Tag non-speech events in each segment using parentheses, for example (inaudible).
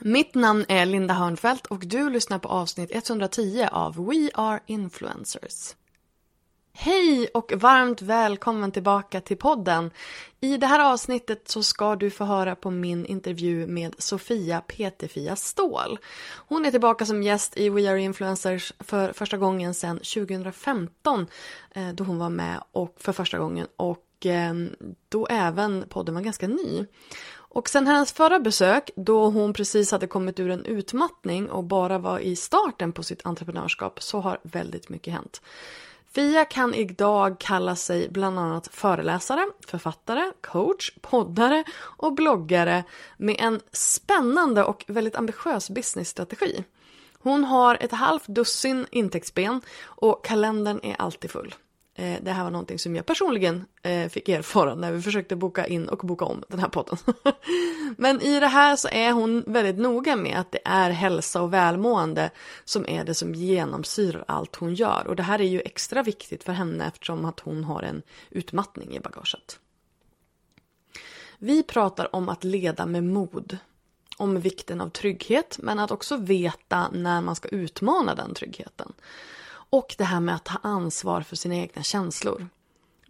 Mitt namn är Linda Hörnfeldt och du lyssnar på avsnitt 110 av We Are Influencers. Hej och varmt välkommen tillbaka till podden. I det här avsnittet så ska du få höra på min intervju med Sofia Peterfia Ståhl. Hon är tillbaka som gäst i We Are Influencers för första gången sedan 2015 eh, då hon var med och för första gången och ehm, då även podden var ganska ny. Och sen hennes förra besök, då hon precis hade kommit ur en utmattning och bara var i starten på sitt entreprenörskap, så har väldigt mycket hänt. Fia kan idag kalla sig bland annat föreläsare, författare, coach, poddare och bloggare med en spännande och väldigt ambitiös businessstrategi. Hon har ett halvt dussin intäktsben och kalendern är alltid full. Eh, det här var någonting som jag personligen eh, fick erfara när vi försökte boka in och boka om den här podden. (laughs) Men i det här så är hon väldigt noga med att det är hälsa och välmående som är det som genomsyrar allt hon gör. Och det här är ju extra viktigt för henne eftersom att hon har en utmattning i bagaget. Vi pratar om att leda med mod. Om vikten av trygghet men att också veta när man ska utmana den tryggheten. Och det här med att ta ansvar för sina egna känslor.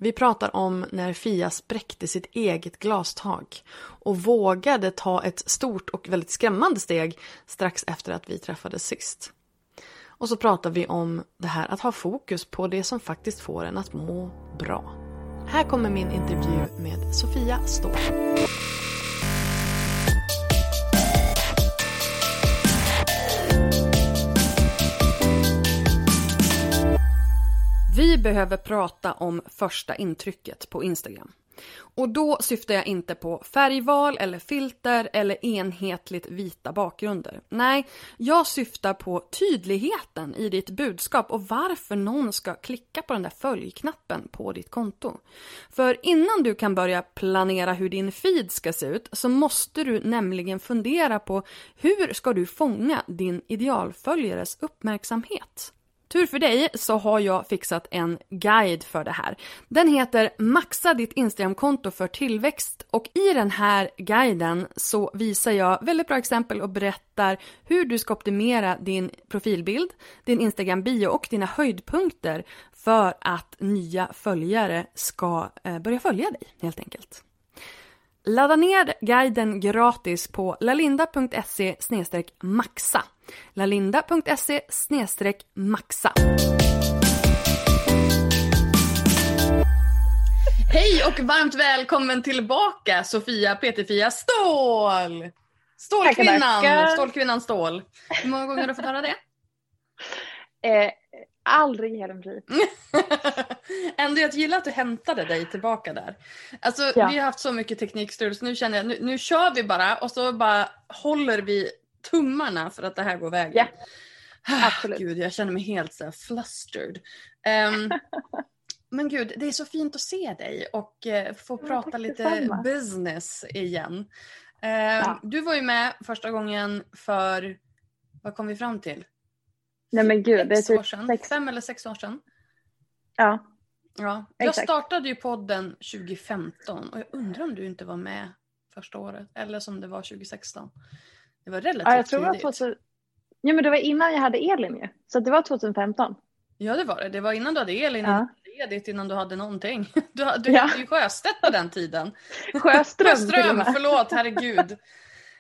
Vi pratar om när Fia spräckte sitt eget glastak och vågade ta ett stort och väldigt skrämmande steg strax efter att vi träffades sist. Och så pratar vi om det här att ha fokus på det som faktiskt får en att må bra. Här kommer min intervju med Sofia Ståhl. Behöver prata om första intrycket på Instagram. Och då syftar jag inte på färgval eller filter eller enhetligt vita bakgrunder. Nej, jag syftar på tydligheten i ditt budskap och varför någon ska klicka på den där följknappen på ditt konto. För innan du kan börja planera hur din feed ska se ut så måste du nämligen fundera på hur ska du fånga din idealföljares uppmärksamhet. Tur för dig så har jag fixat en guide för det här. Den heter Maxa ditt Instagramkonto för tillväxt och i den här guiden så visar jag väldigt bra exempel och berättar hur du ska optimera din profilbild, din Instagram bio och dina höjdpunkter för att nya följare ska eh, börja följa dig helt enkelt. Ladda ner guiden gratis på lalinda.se maxa lalinda.se maxa. Hej och varmt välkommen tillbaka Sofia Peterfia Ståhl! Stålkvinnan, Stålkvinnan Ståhl. Hur många gånger har du fått höra det? Eh, aldrig i hela mitt liv. (laughs) Ändå jag gillar att du hämtade dig tillbaka där. Alltså Ja. vi har haft så mycket teknikstrul så nu känner jag, nu, nu kör vi bara och så bara håller vi tummarna för att det här går vägen. Ja, Ah, absolut. Gud, jag känner mig helt så här flustered. Ehm, (laughs) men gud, det är så fint att se dig och eh, få Ja, prata lite detsamma. business igen. Ehm, Ja. Du var ju med första gången för, vad kom vi fram till? Nej men gud, det är typ sex, Fem eller sex år sedan? ja, Ja, jag Exakt. startade ju podden 2015 och jag undrar om du inte var med första året eller som det var 2016. Det var relativt Ja, jag tror tidigt. 2000... Ja, men det var innan jag hade Elin ju. Så det var 2015. Ja det var det. Det var innan du hade Elin, Ja. innan du hade innan du hade någonting. (laughs) Du, du Ja. hette ju Sjöstedt på den tiden. (laughs) Sjöström, Sjöström, förlåt, herregud.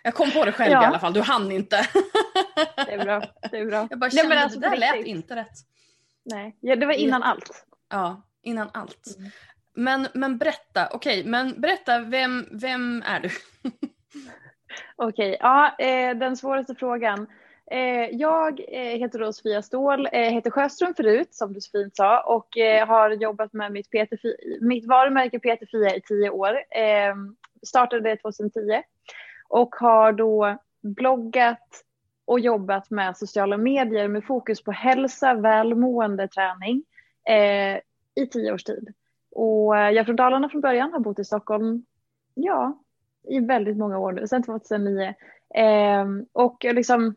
Jag kom på det själv Ja. i alla fall, du hann inte. (laughs) Det är bra. Det är bra. Jag bara Nej, kände att alltså, det där lät inte rätt. Nej, ja, det var innan allt. Ja, innan allt. Mm. Men, men berätta, okej, men berätta, vem, vem är du? Okej, ja, eh, den svåraste frågan. Eh, jag eh, heter då Sofia Ståhl, heter Sjöström förut som du så fint sa och har jobbat med mitt, PT, mitt varumärke PT Fia i tio år. Startade det 2010 och har då bloggat och jobbat med sociala medier med fokus på hälsa, välmående, träning i tio års tid. Och jag är från Dalarna från början, har bott i Stockholm, ja, i väldigt många år nu, sedan 2009. Eh, och jag liksom,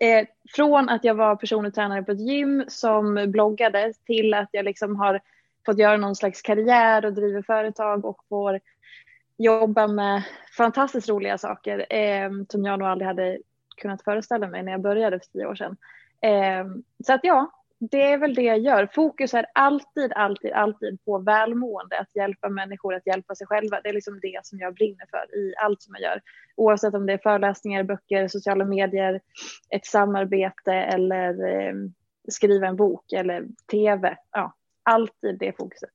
eh, från att jag var personlig tränare på ett gym som bloggade till att jag liksom har fått göra någon slags karriär och driver företag och får jobba med fantastiskt roliga saker eh, som jag nog aldrig hade kunnat föreställa mig när jag började för tio år sedan. Eh, så att ja, det är väl det jag gör. Fokus är alltid, alltid, alltid på välmående, att hjälpa människor att hjälpa sig själva. Det är liksom det som jag brinner för i allt som jag gör. Oavsett om det är föreläsningar, böcker, sociala medier, ett samarbete eller eh, skriva en bok eller tv. Ja, alltid det fokuset.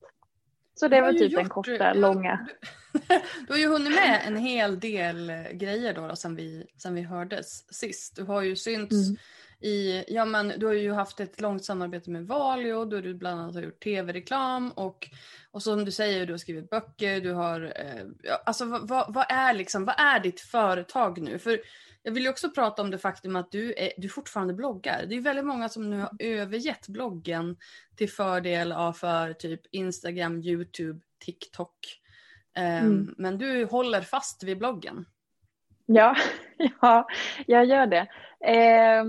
Så det Du var typ den korta, ja, långa. Du, (laughs) du har ju hunnit med en hel del eh, grejer då, då sen, vi, sen vi hördes sist. Du har ju synts Mm. I, ja men du har ju haft ett långt samarbete med Valio, då du bland annat har gjort tv-reklam och, och som du säger, du har skrivit böcker, du har, eh, alltså vad, vad, vad är liksom, vad är ditt företag nu? För jag vill ju också prata om det faktum att du, är, du fortfarande bloggar. Det är väldigt många som nu har övergett bloggen till fördel av för typ Instagram, YouTube, TikTok. Ehm, Mm. Men du håller fast vid bloggen. Ja, (laughs) ja, jag gör det. Eh,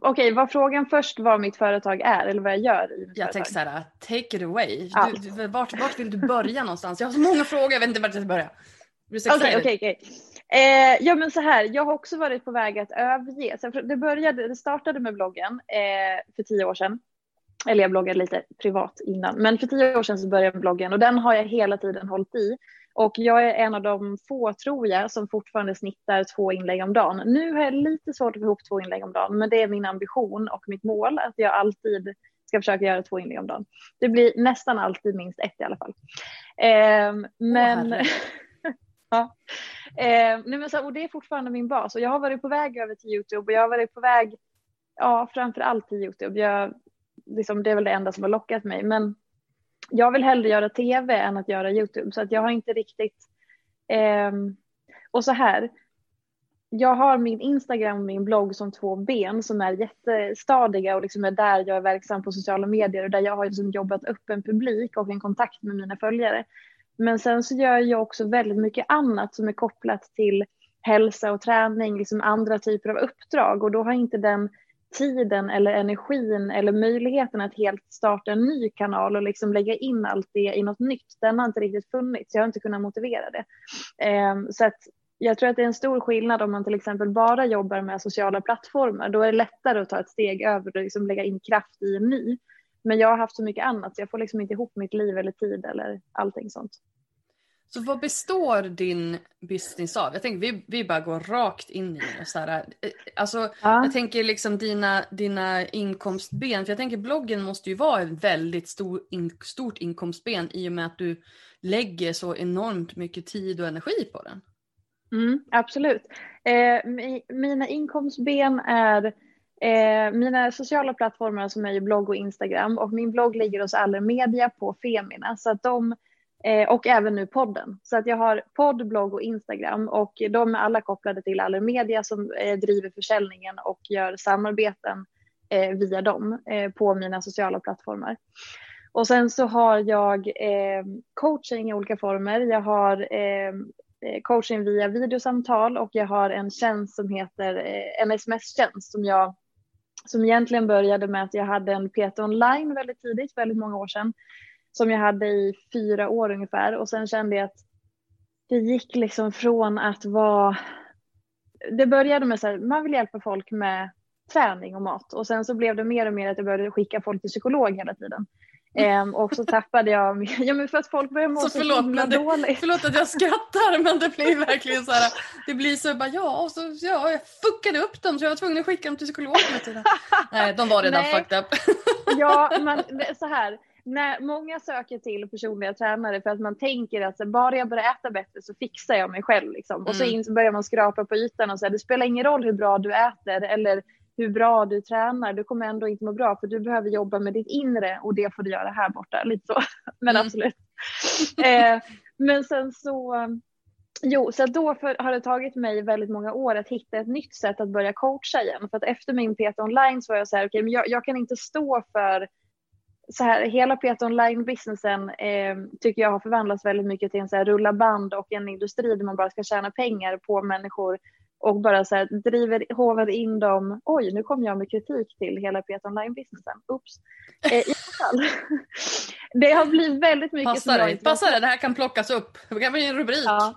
Okej, var frågan först vad mitt företag är eller vad jag gör i mitt Jag företag? tänkte såhär, take it away. Allt. Du, vart, vart vill du börja någonstans? Jag har så många frågor, jag vet inte vart jag ska börja. Så Okej, okej, okej. Eh, ja, men så här, jag har också varit på väg att överge. Så det, började, det startade med bloggen eh, för tio år sedan. Eller jag bloggade lite privat innan, men för tio år sedan så började jag med bloggen och den har jag hela tiden hållit i. Och jag är en av de få, tror jag, som fortfarande snittar två inlägg om dagen. Nu har jag lite svårt att få ihop två inlägg om dagen, men det är min ambition och mitt mål att jag alltid ska försöka göra två inlägg om dagen. Det blir nästan alltid minst ett i alla fall. Eh, men... herre. (laughs) ja. Eh, nej men så, och det är fortfarande min bas och jag har varit på väg över till Youtube och jag har varit på väg, ja framför allt till Youtube. Jag, liksom, det är väl det enda som har lockat mig men jag vill hellre göra tv än att göra Youtube så att jag har inte riktigt, eh, och så här, jag har min Instagram och min blogg som två ben som är jättestadiga och liksom är där jag är verksam på sociala medier och där jag har liksom jobbat upp en publik och en kontakt med mina följare. Men sen så gör jag också väldigt mycket annat som är kopplat till hälsa och träning, liksom andra typer av uppdrag och då har inte den tiden eller energin eller möjligheten att helt starta en ny kanal och liksom lägga in allt det i något nytt. Den har inte riktigt funnits. Jag har inte kunnat motivera det. Ehm, så att jag tror att det är en stor skillnad om man till exempel bara jobbar med sociala plattformar. Då är det lättare att ta ett steg över och liksom lägga in kraft i en ny. Men jag har haft så mycket annat så jag får liksom inte ihop mitt liv eller tid eller allting sånt. Så vad består din business av? Jag tänker vi, vi bara går rakt in i det. Så här, eh, alltså, Ja. Jag tänker liksom dina, dina inkomstben. För jag tänker bloggen måste ju vara ett väldigt stor, in, stort inkomstben i och med att du lägger så enormt mycket tid och energi på den. Mm, absolut. Eh, mi- mina inkomstben är eh, mina sociala plattformar som är ju blogg och Instagram och min blogg ligger hos Allermedia på Femina så att de eh, och även nu podden. Så att jag har podd, blogg och Instagram och de är alla kopplade till Allermedia som eh, driver försäljningen och gör samarbeten eh, via dem eh, på mina sociala plattformar. Och sen så har jag eh, coaching i olika former. Jag har eh, eh coaching via videosamtal och jag har en tjänst som heter eh, en sms-tjänst som jag som egentligen började med att jag hade en PT online väldigt tidigt, väldigt många år sedan som jag hade i fyra år ungefär och sen kände jag att det gick liksom från att vara det började med att man vill hjälpa folk med träning och mat och sen så blev det mer och mer att jag började skicka folk till psykolog hela tiden. Ehm, och så tappade jag, (laughs) ja men för att folk började må så, så förlåt, himla det, dåligt. Förlåt att jag skrattar men det blir verkligen så här, det blir så bara ja, och så, ja jag fuckade upp dem så jag var tvungen att skicka dem till psykolog hela tiden. Nej, de var redan Nej. fucked up. ja, (laughs) men så här, när många söker till personliga tränare för att man tänker att så, bara jag börjar äta bättre så fixar jag mig själv. Liksom. Och så Mm. in, så börjar man skrapa på ytan och säga det spelar ingen roll hur bra du äter eller hur bra du tränar, du kommer ändå inte må bra för du behöver jobba med ditt inre och det får du göra här borta. Lite så, (laughs) men Mm. absolut. eh, men sen så, jo, så då för, har det tagit mig väldigt många år att hitta ett nytt sätt att börja coacha igen. För att efter min PT online så var jag så här, okej, men jag, jag kan inte stå för så här, hela PT online-businessen eh, tycker jag har förvandlats väldigt mycket till en så här, rulla band och en industri där man bara ska tjäna pengar på människor och bara så här, driver, hovar in dem. Oj, nu kom jag med kritik till hela PT online-businessen. Oops. Eh, I fall. (laughs) Det har blivit väldigt mycket Passa dig, inte- passa dig, det här kan plockas upp. Det kan bli en rubrik. Ja.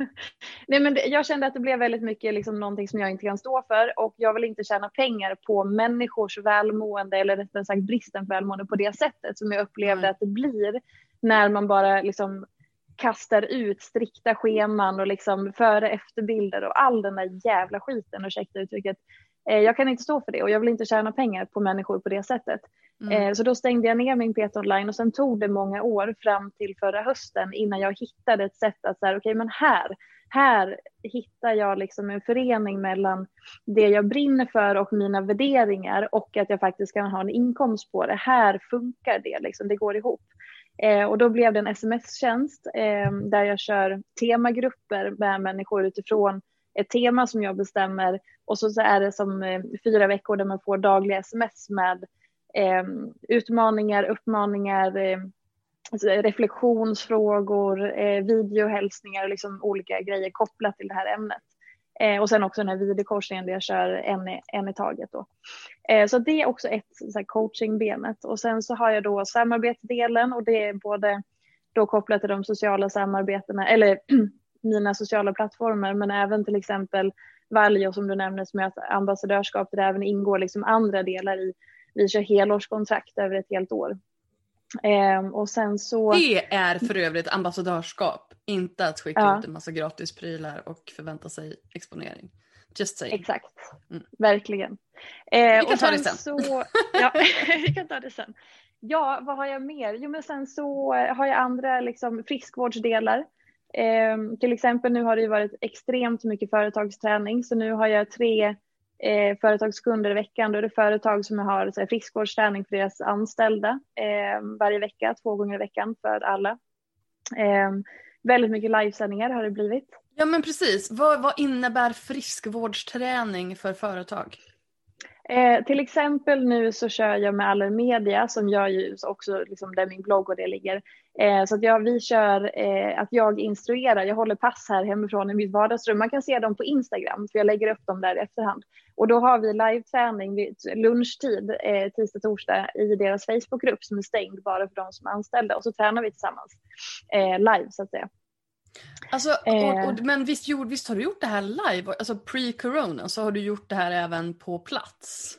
(laughs) Nej, men det, jag kände att det blev väldigt mycket liksom någonting som jag inte kan stå för och jag vill inte tjäna pengar på människors välmående eller rättare sagt bristen på välmående på det sättet som jag upplevde Nej. att det blir när man bara liksom kastar ut strikta scheman och liksom före efterbilder och all den där jävla skiten, ursäkta uttrycket. Eh, Jag kan inte stå för det och jag vill inte tjäna pengar på människor på det sättet. Mm. Eh, Så då stängde jag ner min PT online och sen tog det många år fram till förra hösten innan jag hittade ett sätt att säga okej men här, här hittar jag liksom en förening mellan det jag brinner för och mina värderingar och att jag faktiskt kan ha en inkomst på det. Här funkar det, liksom, det går ihop. Eh, och då blev det en sms-tjänst eh, där jag kör temagrupper med människor utifrån ett tema som jag bestämmer och så, så är det som eh, fyra veckor där man får dagliga sms med eh, utmaningar, uppmaningar, eh, alltså reflektionsfrågor, eh, videohälsningar och liksom olika grejer kopplat till det här ämnet. Eh, och sen också den här videokorsningen där jag kör en, i- en i taget. Då. Eh, så det är också ett så coachingbenet. Och sen så har jag då samarbetsdelen och det är både då kopplat till de sociala samarbetena, eller (clears throat) mina sociala plattformar, men även till exempel Valjo som du nämner som är ambassadörskap där det även ingår liksom andra delar i. Vi kör helårskontrakt över ett helt år. Ehm, och sen så... Det är för övrigt ambassadörskap. Inte att skicka Ja. ut en massa gratisprylar och förvänta sig exponering. Just saying. Exakt, Mm. verkligen. Eh, Vi kan ta det sen. Så, ja, (laughs) vi kan ta det sen. Ja, vad har jag mer? Jo, men sen så har jag andra liksom, friskvårdsdelar. Eh, till exempel nu har det ju varit extremt mycket företagsträning, så nu har jag tre eh, företagskunder i veckan. Då är det företag som har så här, friskvårdsträning för deras anställda eh, varje vecka, två gånger i veckan för alla. Eh, väldigt mycket livesändningar har det blivit. Ja men precis. Vad, vad innebär friskvårdsträning för företag? Eh, till exempel nu så kör jag med Allermedia som gör ju också liksom där min blogg och det ligger. Eh, så att jag, vi kör eh, att jag instruerar, jag håller pass här hemifrån i mitt vardagsrum. Man kan se dem på Instagram för jag lägger upp dem där i efterhand. Och då har vi live-träning vid lunchtid, eh, tisdag, torsdag i deras Facebookgrupp som är stängd bara för de som är anställda och så tränar vi tillsammans eh, live så att säga. Alltså, Eh. och, och, men visst, gjorde- visst har du gjort det här live? Alltså pre-corona så har du gjort det här även på plats?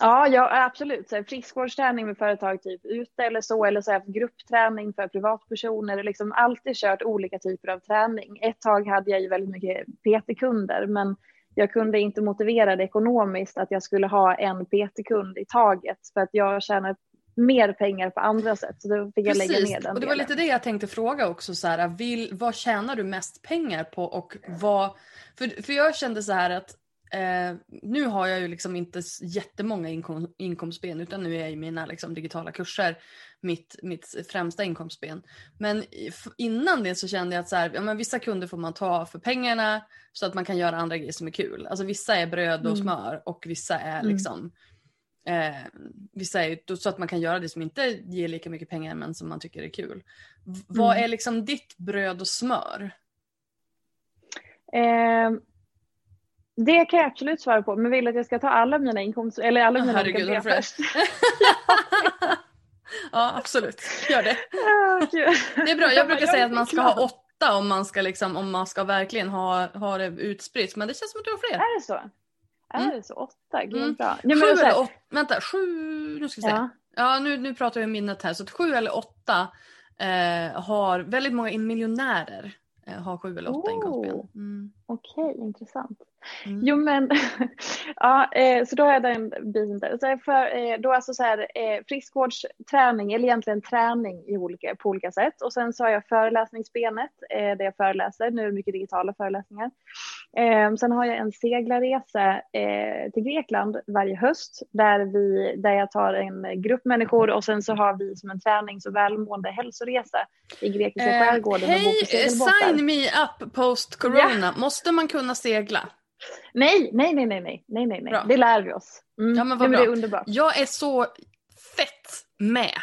Ja, ja absolut. Så här, friskvårdsträning med företag typ ute eller så, eller så har jag haft gruppträning för privatpersoner. Liksom alltid kört olika typer av träning. Ett tag hade jag ju väldigt mycket PT-kunder, men jag kunde inte motivera det ekonomiskt att jag skulle ha en PT-kund i taget för att jag tjänar mer pengar på andra sätt. Så då fick jag lägga ner den och det var delen. lite det jag tänkte fråga också. Så här, vill, vad tjänar du mest pengar på? Och vad, för, för jag kände så här att eh, nu har jag ju liksom inte jättemånga inkom, inkomstben utan nu är ju mina liksom, digitala kurser mitt, mitt främsta inkomstben. Men innan det så kände jag att så här, ja, men vissa kunder får man ta för pengarna så att man kan göra andra grejer som är kul. Alltså vissa är bröd och Mm. smör och vissa är Mm. liksom Eh, vissa är så att man kan göra det som inte ger lika mycket pengar men som man tycker är kul. V- Vad Mm. är liksom ditt bröd och smör? Eh, det kan jag absolut svara på, men vill att jag ska ta alla mina inkomster, eller alla mina herregud, olika först. (laughs) ja, absolut. Gör det. (laughs) Det är bra. Jag brukar säga är att man ska ha åtta om man ska, liksom, om man ska verkligen ha, ha det utspritt. Men det känns som att du har fler. Är det så? Är Mm. det så? Åtta? Gud Mm. bra. Ja, sju här- eller åtta. Vänta, sju. Nu ska vi se. Ja, Ja. nu, nu pratar jag minnet här. Så att sju eller åtta eh, har väldigt många miljonärer. Eh, har sju eller åtta Oh. inkomstben. Mm. Okej, intressant. Mm. Jo men, (laughs) ja, eh, så då har jag den biten där. Så för, eh, då alltså så här, eh, friskvårdsträning, eller egentligen träning i olika, på olika sätt. Och sen så har jag föreläsningsbenet, eh, där jag föreläser, nu är det mycket digitala föreläsningar. Eh, sen har jag en seglarresa eh, till Grekland varje höst, där, vi, där jag tar en grupp människor och sen så har vi som en tränings och välmående hälsoresa i grekiska Eh, skärgården Hej, sign me up post corona. Måste man kunna segla? Nej, nej, nej, nej, nej, nej, nej, Bra. nej. det lär vi oss. Mm. Ja, men vad bra. det är underbart. Jag är så fett med.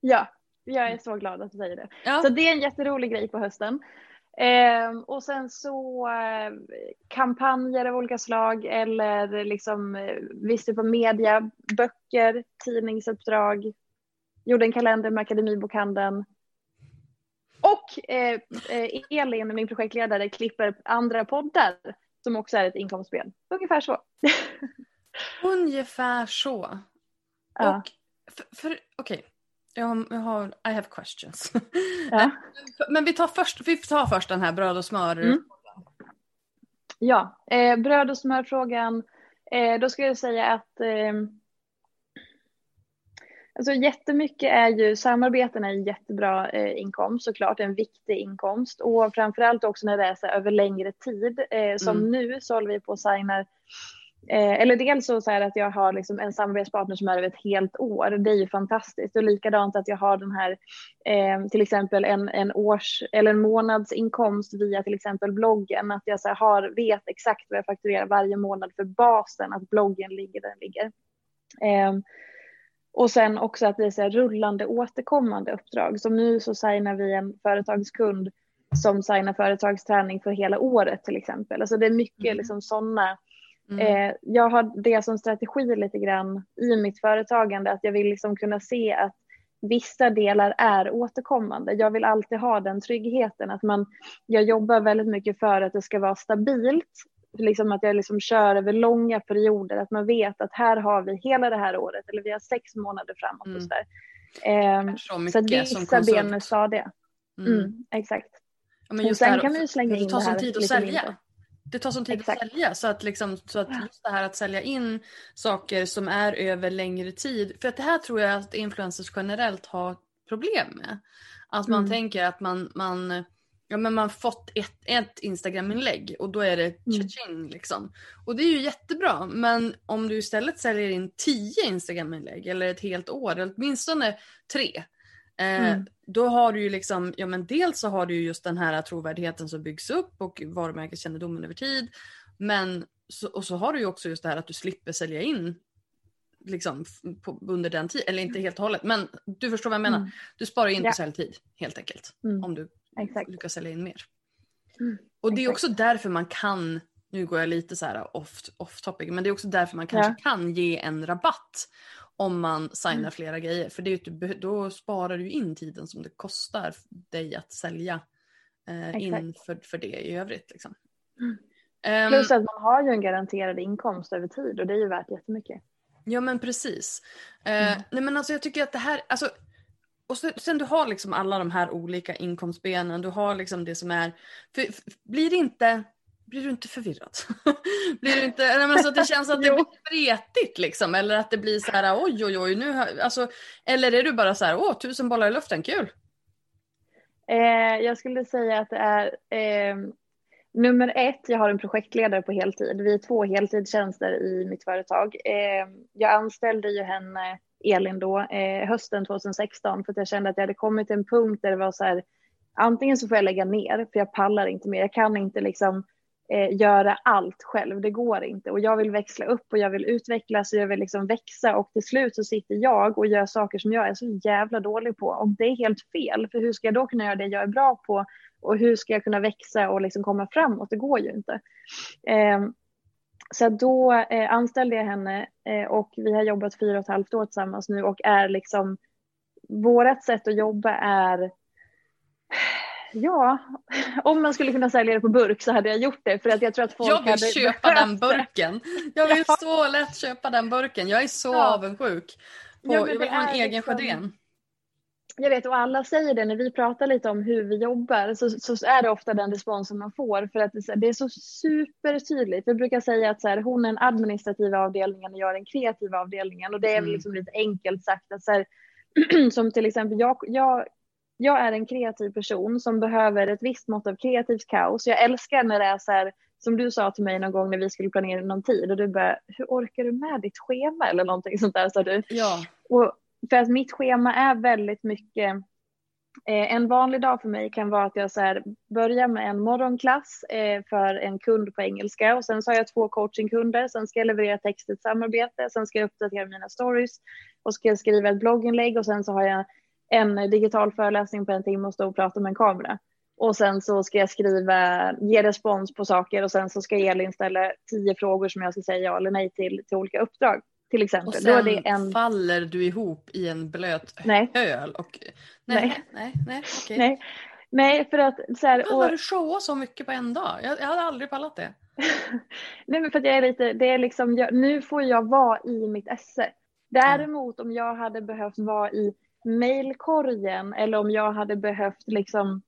Ja, jag är så glad att du säger det. Ja. Så det är en jätterolig grej på hösten. Ehm, och sen så eh, kampanjer av olika slag eller liksom eh, viss typ av media, böcker, tidningsuppdrag. Gjorde en kalender med Akademibokhandeln. Och eh, eh, Elin, min projektledare, klipper andra poddar som också är ett inkomstben. Ungefär så. (laughs) Ungefär så. Ja. Och för, för okej, jag, har, jag har, I have questions. (laughs) Ja. Men vi tar först, vi tar först den här bröd och smör. Mm. Ja, eh, bröd och smörfrågan. Eh, då ska jag säga att eh, alltså jättemycket är ju, samarbeten är jättebra eh, inkomst såklart, en viktig inkomst och framförallt också när det är så över längre tid. Eh, som Mm. nu så håller vi på och signar Eh, eller dels så, så här att jag har liksom en samarbetspartner som är över ett helt år. Det är ju fantastiskt. Och likadant att jag har den här eh, till exempel en, en års eller en månadsinkomst via till exempel bloggen. Att jag så har, vet exakt vad jag fakturerar varje månad för basen. Att bloggen ligger där den ligger. Eh, och sen också att det är så här rullande återkommande uppdrag. Som nu så signar vi en företagskund som signar företagsträning för hela året till exempel. Alltså det är mycket Mm. liksom sådana Mm. Eh, jag har det som strategi lite grann i mitt företagande att jag vill liksom kunna se att vissa delar är återkommande. Jag vill alltid ha den tryggheten att man, jag jobbar väldigt mycket för att det ska vara stabilt. Liksom att jag liksom kör över långa perioder, att man vet att här har vi hela det här året eller vi har sex månader framåt Mm. och sådär. Eh, Så så att mycket vissa ben är stadiga. Mm. Mm, exakt. Ja, men Och just sen det här- kan ju slänga det in tar det sån här tid att sälja. Det tar sån tid Exakt. att sälja så att, liksom, så att just det här att sälja in saker som är över längre tid. För att det här tror jag att influencers generellt har problem med. Att man Mm. tänker att man, man, ja, men man fått ett, ett Instagram-inlägg och då är det Mm. tja-ching liksom. Och det är ju jättebra men om du istället säljer in tio Instagram-inlägg eller ett helt år, eller åtminstone tre. Eh, Mm. Då har du ju liksom, ja men dels så har du ju just den här trovärdigheten som byggs upp och varumärkeskännedomen över tid. Men så, och så har du ju också just det här att du slipper sälja in liksom på, under den tiden, eller inte helt och hållet men du förstår vad jag menar. Mm. Du sparar in Ja. på säljtid helt enkelt. Mm. Om du Exakt. lyckas sälja in mer. Mm, Och det är också därför man kan, nu går jag lite så här off, off topic, men det är också därför man kanske kan ge en rabatt om man signar Mm. flera grejer. För det är ju, då sparar du in tiden som det kostar dig att sälja eh, in för, för det i övrigt. Liksom. Mm. Ehm, Plus att man har ju en garanterad inkomst över tid och det är ju värt jättemycket. Ja men precis. Eh, Mm. Nej men alltså jag tycker att det här, alltså, och så, sen du har liksom alla de här olika inkomstbenen, du har liksom det som är, för, f- blir det inte, blir du inte förvirrad? (laughs) blir du inte, nej, men alltså att det känns att det (laughs) blir spretigt liksom, eller att det blir så här oj oj oj, nu har, alltså, eller är du bara så här, åh tusen bollar i luften, kul. Eh, jag skulle säga att det är eh, nummer ett, jag har en projektledare på heltid. Vi är två heltidstjänster i mitt företag. Eh, jag anställde ju henne, Elin då, eh, hösten 2016 för att jag kände att jag hade kommit till en punkt där det var så här, antingen så får jag lägga ner för jag pallar inte mer. Jag kan inte liksom eh, göra allt själv, det går inte. Och jag vill växla upp och jag vill utvecklas och jag vill liksom växa och till slut så sitter jag och gör saker som jag är så jävla dålig på och det är helt fel. För hur ska jag då kunna göra det jag är bra på och hur ska jag kunna växa och liksom komma framåt? Det går ju inte. Eh, så då eh, anställde jag henne eh, och vi har jobbat fyra och ett halvt år tillsammans nu och är liksom vårat sätt att jobba är Ja, om man skulle kunna sälja det på burk så hade jag gjort det för att jag tror att folk Jag vill hade köpa den burken. Jag vill så lätt köpa den burken. Jag är så Ja. avundsjuk. På, Ja, jag vill ha en egen liksom- sjödén. Jag vet och alla säger det när vi pratar lite om hur vi jobbar så, så är det ofta den responsen man får för att det, är så- det är så supertydligt. Vi brukar säga att så här, hon är den administrativa avdelningen och jag är den kreativa avdelningen och det är väl Mm. liksom lite enkelt sagt att så här, (clears throat) som till exempel jag, jag, jag är en kreativ person som behöver ett visst mått av kreativt kaos. Jag älskar när det är så här som du sa till mig någon gång när vi skulle planera någon tid och du bara, hur orkar du med ditt schema eller någonting sånt där sa du. Ja. Och för att mitt schema är väldigt mycket eh, en vanlig dag för mig kan vara att jag så här, börjar med en morgonklass eh, för en kund på engelska och sen så har jag två coachingkunder. Sen ska jag leverera text i ett samarbete. Sen ska jag uppdatera mina stories och ska jag skriva ett blogginlägg och sen så har jag en digital föreläsning på en timme och stå och prata med en kamera. Och sen så ska jag skriva, ge respons på saker och sen så ska Elin ställa tio frågor som jag ska säga ja eller nej till, till olika uppdrag. Till exempel. Och sen en... faller du ihop i en blöt Nej. öl. Och... Nej, Nej. nej, nej, okej. Nej, nej för att så här, Pallar och, du showa så mycket på en dag? Jag, jag hade aldrig pallat det. (laughs) nej men för att jag är lite, det är liksom, jag, nu får jag vara i mitt esse. Däremot om jag hade behövt vara i mailkorgen eller om jag hade behövt liksom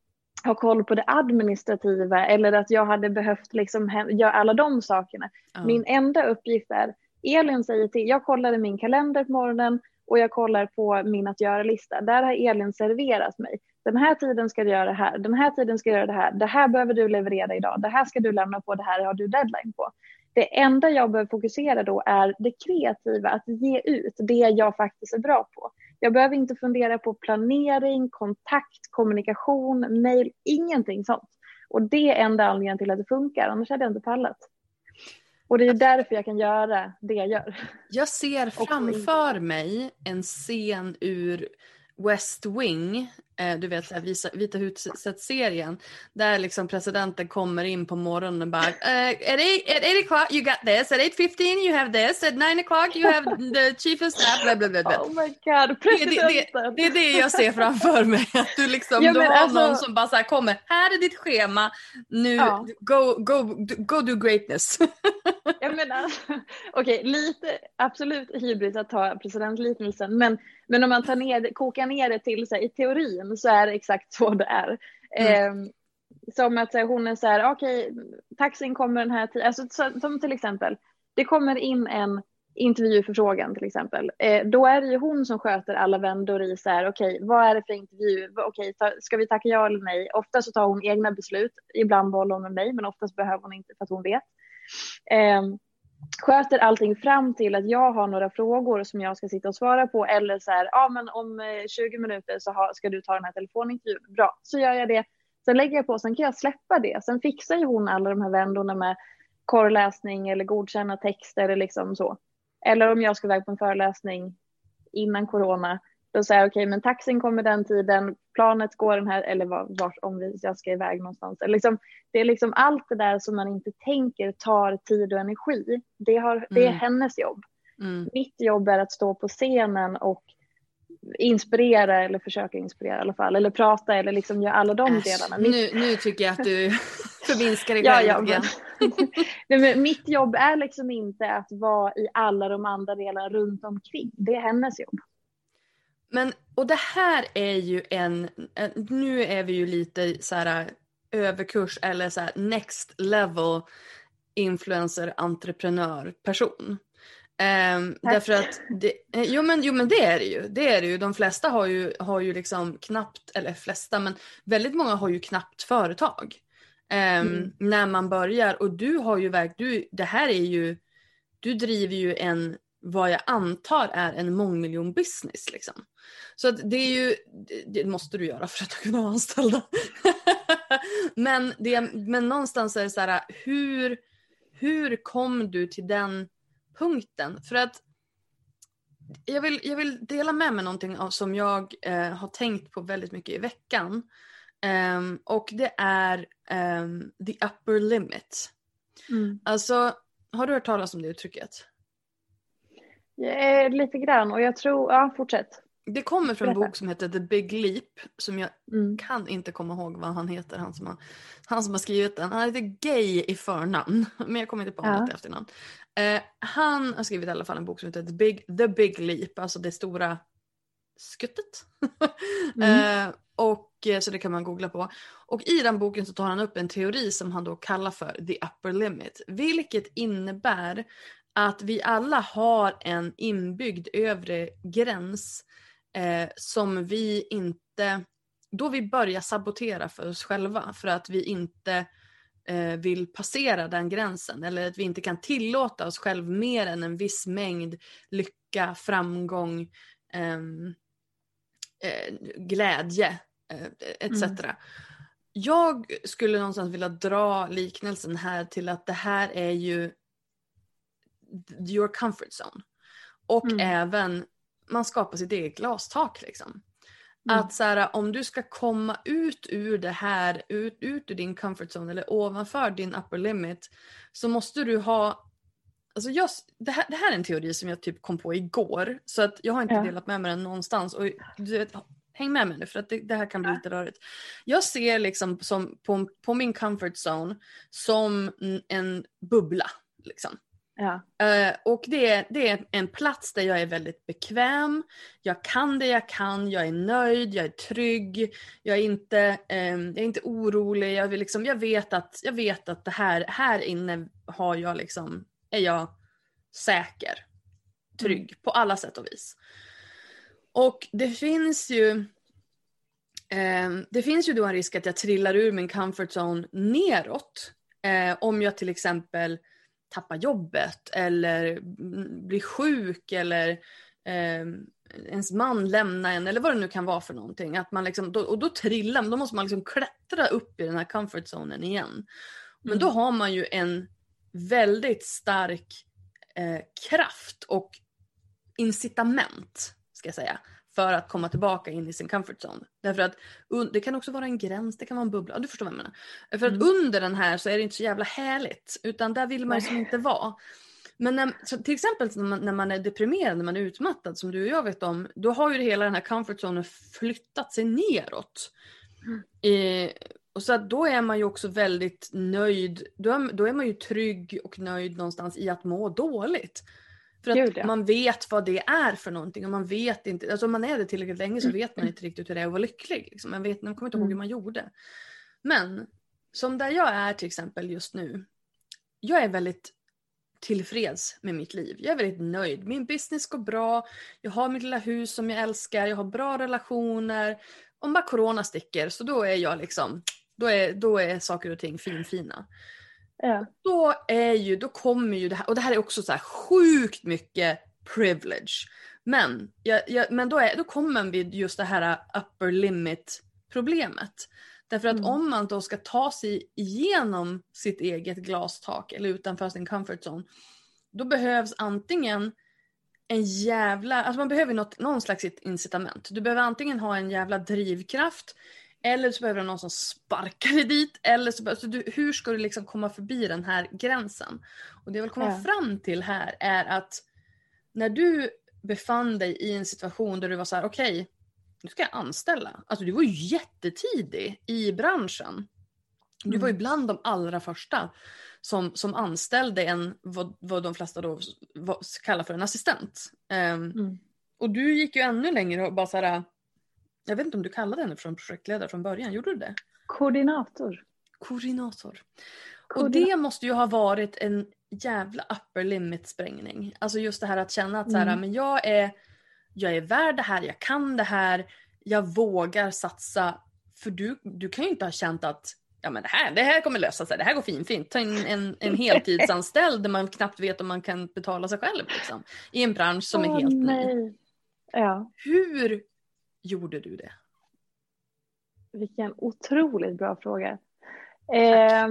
ha koll på det administrativa eller att jag hade behövt liksom göra alla de sakerna. Ja. Min enda uppgift är, Elin säger till, jag kollar i min kalender på morgonen och jag kollar på min att göra-lista. Där har Elin serverat mig. Den här tiden ska du göra det här, den här tiden ska du göra det här, det här behöver du leverera idag, det här ska du lämna på, det här har du deadline på. Det enda jag behöver fokusera då är det kreativa, att ge ut det jag faktiskt är bra på. Jag behöver inte fundera på planering, kontakt, kommunikation, mail, ingenting sånt. Och det är enda anledningen till att det funkar, annars hade jag inte pallat. Och det är därför jag kan göra det jag gör. Jag ser framför mig en scen ur West Wing, du vet så här, Visa- Vita huset-serien, där liksom presidenten kommer in på morgonen och bara eh, at, eight, at 8 o'clock you got this, at 8.15 you have this, at 9 o'clock you have the chief of staff, bla bla bla. bla. (laughs) Oh my god, Det, det, det, presidenten! det är det jag ser framför mig. (laughs) Att du, liksom, Ja, du har alltså- någon som bara så här kommer, här är ditt schema, nu Ja. go, go, go do greatness. (laughs) Jag menar, okej, lite absolut hybris att ta presidentliknelsen, men, men om man tar ner, kokar ner det till så här, i teorin så är det exakt (laughs) så det är. Mm. Eh, som att här, hon är så här, okej, taxin kommer den här tiden, alltså, så, som till exempel, det kommer in en intervjuförfrågan till exempel. Eh, då är det ju hon som sköter alla vändor i så här, okej, vad är det för intervju? Okej, ta, ska vi tacka ja eller nej? Ofta så tar hon egna beslut, ibland bollar hon med mig, men oftast behöver hon inte för att hon vet. Eh, sköter allting fram till att jag har några frågor som jag ska sitta och svara på eller så här, ja men om eh, 20 minuter så ska du ta den här telefonintervjun. Bra, så gör jag det. Sen lägger jag på, sen kan jag släppa det. Sen fixar ju hon alla de här vändorna med korrläsning eller godkänna texter eller liksom så. Eller om jag ska iväg på en föreläsning innan corona, då säger jag okej, men taxin kommer den tiden, planet går den här, eller var, vart, om vi, jag ska iväg någonstans. Liksom, det är liksom allt det där som man inte tänker tar tid och energi. Det, har, det är Mm. hennes jobb. Mm. Mitt jobb är att stå på scenen och inspirera eller försöka inspirera i alla fall. Eller prata eller liksom göra alla de Äsch, delarna. Mitt, nu, nu tycker jag att du (laughs) förminskar dig ja, själv ja, men, (laughs) Nej, men mitt jobb är liksom inte att vara i alla de andra delarna runt omkring. Det är hennes jobb. Men, och det här är ju en, nu är vi ju lite så här överkurs eller så här next level influencer entreprenör person. Ehm, Tack. därför att, det, eh, jo, men, jo men det är det ju. Det är det ju. De flesta har ju, har ju liksom knappt, eller flesta, men väldigt många har ju knappt företag. ehm, Mm. När man börjar och du har ju verkligen, du, det här är ju, du driver ju en, vad jag antar är en mångmiljon business liksom. Så att det är ju, det, måste du göra för att kunna vara anställda. (laughs) men, det, men någonstans är det så här, hur, hur kom du till den punkten? För att jag vill, jag vill dela med mig någonting av, som jag eh, har tänkt på väldigt mycket i veckan. Ehm, och det är ehm, the upper limit. Alltså, har du hört talas om det uttrycket? Eh, lite grann och jag tror, ja fortsätt. Det kommer från en bok som heter The Big Leap som jag Mm. kan inte komma ihåg vad han heter, han som har, han som har skrivit den. Han heter Gay i förnamn, men jag kommer inte på Ja. honom i efternamn. Eh, han har skrivit i alla fall en bok som heter The Big, The Big Leap, alltså det stora skuttet. (laughs) Mm. eh, och, eh, så det kan man googla på. Och i den boken så tar han upp en teori som han då kallar för the upper limit. Vilket innebär att vi alla har en inbyggd övre gräns eh, som vi inte, då vi börjar sabotera för oss själva för att vi inte eh, vill passera den gränsen eller att vi inte kan tillåta oss själv mer än en viss mängd lycka, framgång, ehm, eh, glädje eh, etc. Jag skulle någonstans vilja dra liknelsen här till att det här är ju your comfort zone. Och Mm. även, man skapar sitt eget glastak liksom. Mm. Att så här, om du ska komma ut ur det här, ut, ut ur din comfort zone eller ovanför din upper limit så måste du ha Alltså jag, det, här, det här är en teori som jag typ kom på igår så att jag har inte Ja. delat med mig den någonstans. Och du vet, häng med mig nu för att det, det här kan bli lite rörigt. Jag ser liksom som, på, på min comfort zone som en- en bubbla. Liksom. Ja. Eh, och det är, det är en plats där jag är väldigt bekväm. Jag kan det jag kan, jag är nöjd, jag är trygg, jag är inte, ehm, jag är inte orolig. Jag, vill liksom, jag, vet att, jag vet att det här, här inne har jag liksom, är jag säker, trygg på alla sätt och vis. Och det finns ju ehm, det finns ju då en risk att jag trillar ur min comfort zone neråt. Eh, om jag till exempel tappar jobbet eller mm, blir sjuk eller eh, ens man lämnar en eller vad det nu kan vara för någonting. Att man liksom, då, och då trillar då måste man liksom klättra upp i den här comfort zonen igen. Men då har man ju en väldigt stark eh, kraft och incitament, ska jag säga, för att komma tillbaka in i sin comfort zone. Därför att det kan också vara en gräns, det kan vara en bubbla, du förstår vad jag menar. För att under den här så är det inte så jävla härligt, utan där vill man ju som inte vara. Men när, till exempel när man, när man är deprimerad, när man är utmattad som du och jag vet om, då har ju hela den här comfort zonen flyttat sig neråt. Eh, och så då är man ju också väldigt nöjd, då är, då är man ju trygg och nöjd någonstans i att må dåligt. För att Gud, ja. man vet vad det är för någonting och man vet inte, alltså om man är det tillräckligt länge så vet man inte riktigt hur det är att vara lycklig. Liksom. Man, vet, man kommer inte ihåg hur man gjorde. Men som där jag är till exempel just nu, jag är väldigt tillfreds med mitt liv. Jag är väldigt nöjd. Min business går bra, jag har mitt lilla hus som jag älskar, jag har bra relationer. Om bara corona sticker så då är jag liksom, då är, då är saker och ting finfina Ja. då är ju, då kommer ju det här, och det här är också så här sjukt mycket privilege. Men, jag, jag, men då, är, då kommer vi just det här upper limit problemet. Därför att om man då ska ta sig igenom sitt eget glastak eller utanför sin comfort zone, då behövs antingen en jävla, alltså man behöver något, någon slags incitament. Du behöver antingen ha en jävla drivkraft eller så behöver du någon som sparkar dig dit. Eller så, så du, hur ska du liksom komma förbi den här gränsen? Och det jag vill komma Ja. fram till här är att när du befann dig i en situation där du var så här, okej, nu ska jag anställa. Alltså du var ju jättetidig i branschen. Du var ju bland de allra första som, som anställde en, vad, vad de flesta då vad, kallar för en assistent. Ehm, Mm. Och du gick ju ännu längre och bara så här, jag vet inte om du kallade henne från projektledare från början, gjorde du det? Koordinator. Koordinator. Och det måste ju ha varit en jävla upper limit sprängning. Alltså just det här att känna att så här, Mm. men jag är, jag är värd det här, jag kan det här, jag vågar satsa. För du, du kan ju inte ha känt att ja, men det, här, det här kommer lösa sig, det här går fint, fint. Ta in en, en (laughs) heltidsanställd där man knappt vet om man kan betala sig själv. Liksom, I en bransch som är Åh, helt ny. nej. Ja, Hur gjorde du det? vilken otroligt bra fråga. Eh,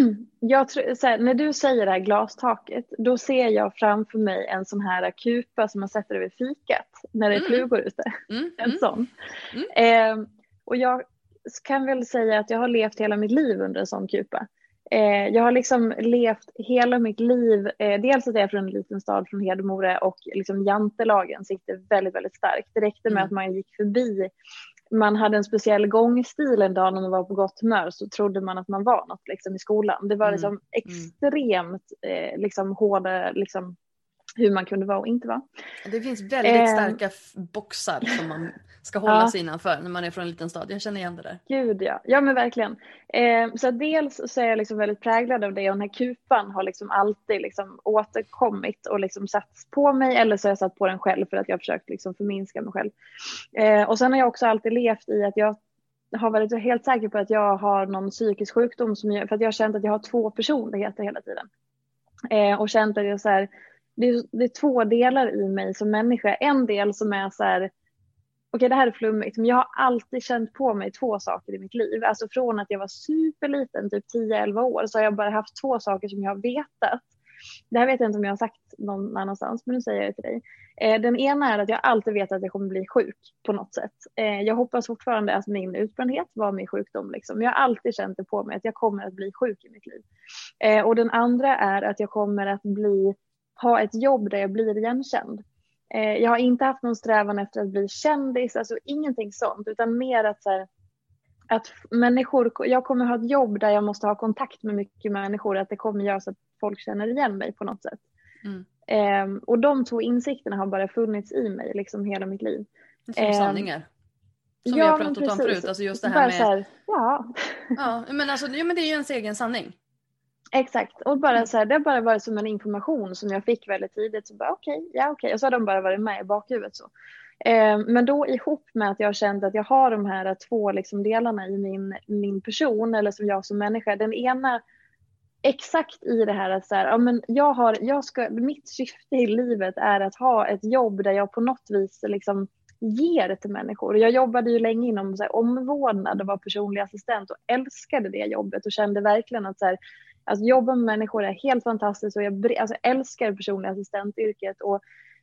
(clears throat) jag tror, så här, när du säger det här glastaket, då ser jag framför mig en sån här kupa som man sätter över fikat när det är Mm. flugor ute. Mm, (laughs) En mm, sån. Mm. Eh, och jag kan väl säga att jag har levt hela mitt liv under en sån kupa. Eh, jag har liksom levt hela mitt liv, eh, dels att jag är från en liten stad från Hedemora och liksom jantelagen sitter väldigt, väldigt starkt. Det räckte med Mm. att man gick förbi, man hade en speciell gångstil en dag när man var på gott humör så trodde man att man var något liksom, i skolan. Det var Mm. liksom extremt eh, liksom, hårda liksom, hur man kunde vara och inte vara. Det finns väldigt Eh. starka boxar som man ska hålla Ja. sig innanför när man är från en liten stad. Jag känner igen det där. Gud ja, ja men verkligen. Eh, så dels så är jag liksom väldigt präglad av det och den här kupan har liksom alltid liksom återkommit och liksom satts på mig eller så har jag satt på den själv för att jag har försökt liksom förminska mig själv. Eh, och sen har jag också alltid levt i att jag har varit helt säker på att jag har någon psykisk sjukdom som gör, för att jag har känt att jag har två personligheter hela tiden. Eh, och känt att jag så här, det, är, det är två delar i mig som människa. En del som är så här, okej det här är flummigt, men jag har alltid känt på mig två saker i mitt liv. Alltså från att jag var superliten, typ 10-11 år, så har jag bara haft två saker som jag har vetat. Det här vet jag inte om jag har sagt någon annanstans, men nu säger jag det till dig. Eh, den ena är att jag alltid vet att jag kommer bli sjuk på något sätt. Eh, jag hoppas fortfarande att min utbrändhet var min sjukdom. Liksom. Jag har alltid känt det på mig att jag kommer att bli sjuk i mitt liv. Eh, och den andra är att jag kommer att bli, ha ett jobb där jag blir igenkänd. Eh, jag har inte haft någon strävan efter att bli kändis, alltså ingenting sånt, utan mer att så här, att människor, jag kommer ha ett jobb där jag måste ha kontakt med mycket människor, att det kommer göra så att folk känner igen mig på något sätt. Mm. Eh, och de två insikterna har bara funnits i mig liksom hela mitt liv. Som Ehm, sanningar. Som vi ja, har men pratat om förut. Alltså just det här med... här, ja, Ja, men alltså, ja, men det är ju ens egen sanning. Exakt. Och bara så här, det har bara varit som en information som jag fick väldigt tidigt. Så bara okej, ja okej. Och så har de bara varit med i bakhuvudet så. Eh, men då ihop med att jag känt att jag har de här två liksom delarna i min, min person eller som jag som människa. Den ena exakt i det här att så här, ja, men jag har, jag ska, mitt syfte i livet är att ha ett jobb där jag på något vis liksom ger till människor. Jag jobbade ju länge inom så här, omvårdnad och var personlig assistent och älskade det jobbet och kände verkligen att så här, att jobba med människor är helt fantastiskt och jag alltså, älskar personlig assistentyrket och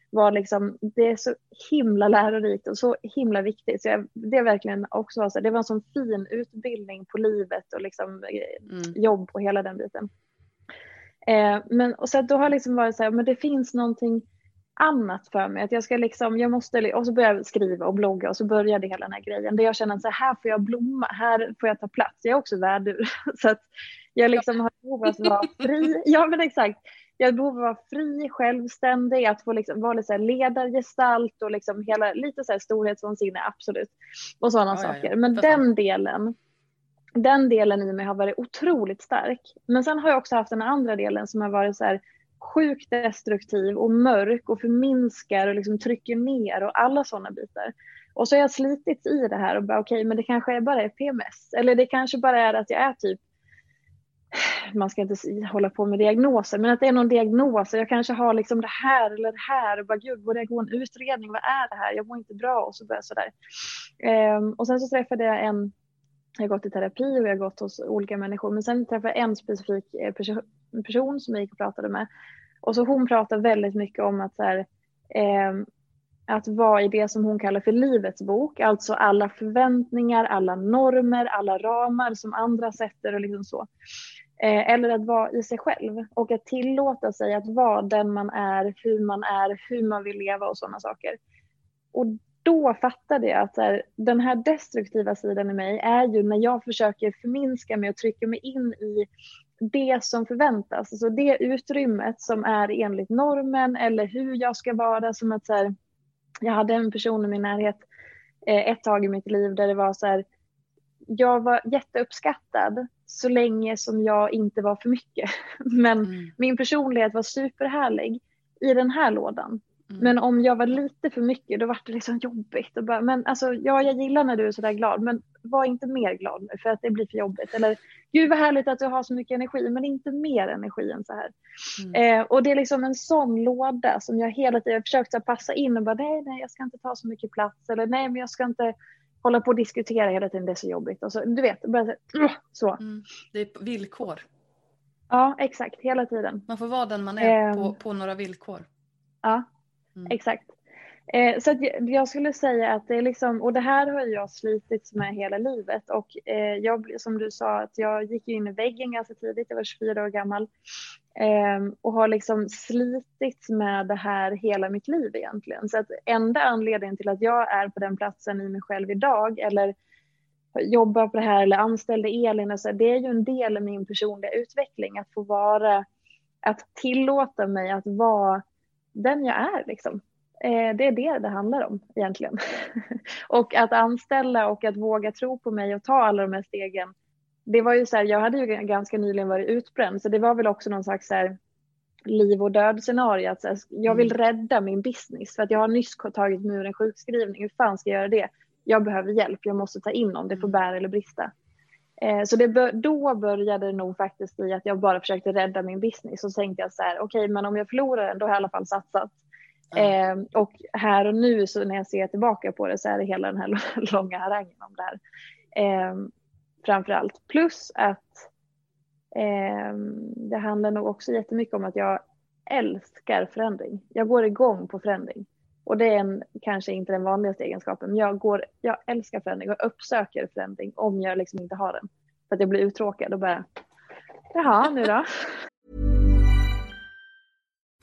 var liksom, det är så himla lärorikt och så himla viktigt. Så jag, det är verkligen också var så det var en sån fin utbildning på livet och liksom Mm. jobb och hela den biten. Eh, men och så då har liksom varit så här, men det finns någonting annat för mig. Att jag ska liksom, jag måste, och så började jag skriva och blogga och så började hela den här grejen. Där jag känner att så här får jag blomma, här får jag ta plats. Jag är också värdur. (laughs) Så att jag liksom har behov av att vara (laughs) fri. Ja men exakt. Jag har behov av att vara fri, självständig, att få liksom vara lite så här ledargestalt och liksom hela, lite så här storhetsvansinne, absolut. Och sådana Ja, ja, ja. saker. Men den delen, den delen i mig har varit otroligt stark. Men sen har jag också haft den andra delen som har varit så här sjukt destruktiv och mörk och förminskar och liksom trycker ner och alla sådana bitar. Och så har jag slitit i det här och bara okej, men det kanske är bara är PMS. Eller det kanske bara är att jag är typ man ska inte hålla på med diagnoser, men att det är någon diagnos. Jag kanske har liksom det här eller det här. Och bara, Gud, borde jag gå en utredning? Vad är det här? Jag mår inte bra. Och så börjar jag sådär. Um, och sen så träffade jag en, jag har gått i terapi och jag har gått hos olika människor. Men sen träffade jag en specifik eh, perso- person som jag gick och pratade med. Och så hon pratar väldigt mycket om att så här, um, att vara i det som hon kallar för livets bok. Alltså alla förväntningar, alla normer, alla ramar som andra sätter och liksom så. Eh, eller att vara i sig själv och att tillåta sig att vara den man är, hur man är, hur man vill leva och sådana saker. Och då fattade jag att här, den här destruktiva sidan i mig är ju när jag försöker förminska mig och trycka mig in i det som förväntas. Alltså det utrymmet som är enligt normen eller hur jag ska vara. Som att så här, jag hade en person i min närhet eh, ett tag i mitt liv där det var så här, jag var jätteuppskattad så länge som jag inte var för mycket. (laughs) Men Mm. min personlighet var superhärlig i den här lådan. Mm. Men om jag var lite för mycket då var det liksom jobbigt. Och bara, men alltså, ja, jag gillar när du är sådär glad men var inte mer glad nu för att det blir för jobbigt. Eller gud vad härligt att du har så mycket energi men inte mer energi än så här. Mm. Eh, och det är liksom en sån låda som jag hela tiden försökt här passa in och bara nej, nej, jag ska inte ta så mycket plats eller nej, men jag ska inte hålla på och diskutera hela tiden, det är så jobbigt. Och så, du vet, bara så. Mm. Det är villkor. Ja, exakt, hela tiden. Man får vara den man är Ehm. på, på några villkor. Ja, Mm. exakt. Eh, så jag, jag skulle säga att det är liksom, och det här har jag slitit med hela livet och eh, jag, som du sa, att jag gick in i väggen ganska tidigt, jag var 24 år gammal eh, Ehm, och har liksom slitits med det här hela mitt liv egentligen. Så att enda anledningen till att jag är på den platsen i mig själv idag eller jobbar på det här eller anställde Elin, och så, det är ju en del av min personliga utveckling att få vara, att tillåta mig att vara den jag är liksom. Ehm, det är det det handlar om egentligen. (laughs) och att anställa och att våga tro på mig och ta alla de här stegen. Det var ju så här, jag hade ju ganska nyligen varit utbränd så det var väl också någon slags så här, liv och död scenario. Att här, jag vill mm. rädda min business för att jag har nyss tagit mig ur en sjukskrivning. Hur fan ska jag göra det? Jag behöver hjälp, jag måste ta in om det får mm. bära eller brista. Eh, så det, då började det nog faktiskt i att jag bara försökte rädda min business och så tänkte jag så här, okej, okay, men om jag förlorar den, då har jag i alla fall satsat. Eh, och här och nu så när jag ser tillbaka på det så är det hela den här (laughs) långa harangen om det här. Eh, framför allt. Plus att eh, det handlar nog också jättemycket om att jag älskar förändring. Jag går igång på förändring. Och det är en, kanske inte den vanligaste egenskapen, men jag, går, jag älskar förändring och uppsöker förändring om jag liksom inte har den. För att jag blir uttråkad och bara, jaha, nu då?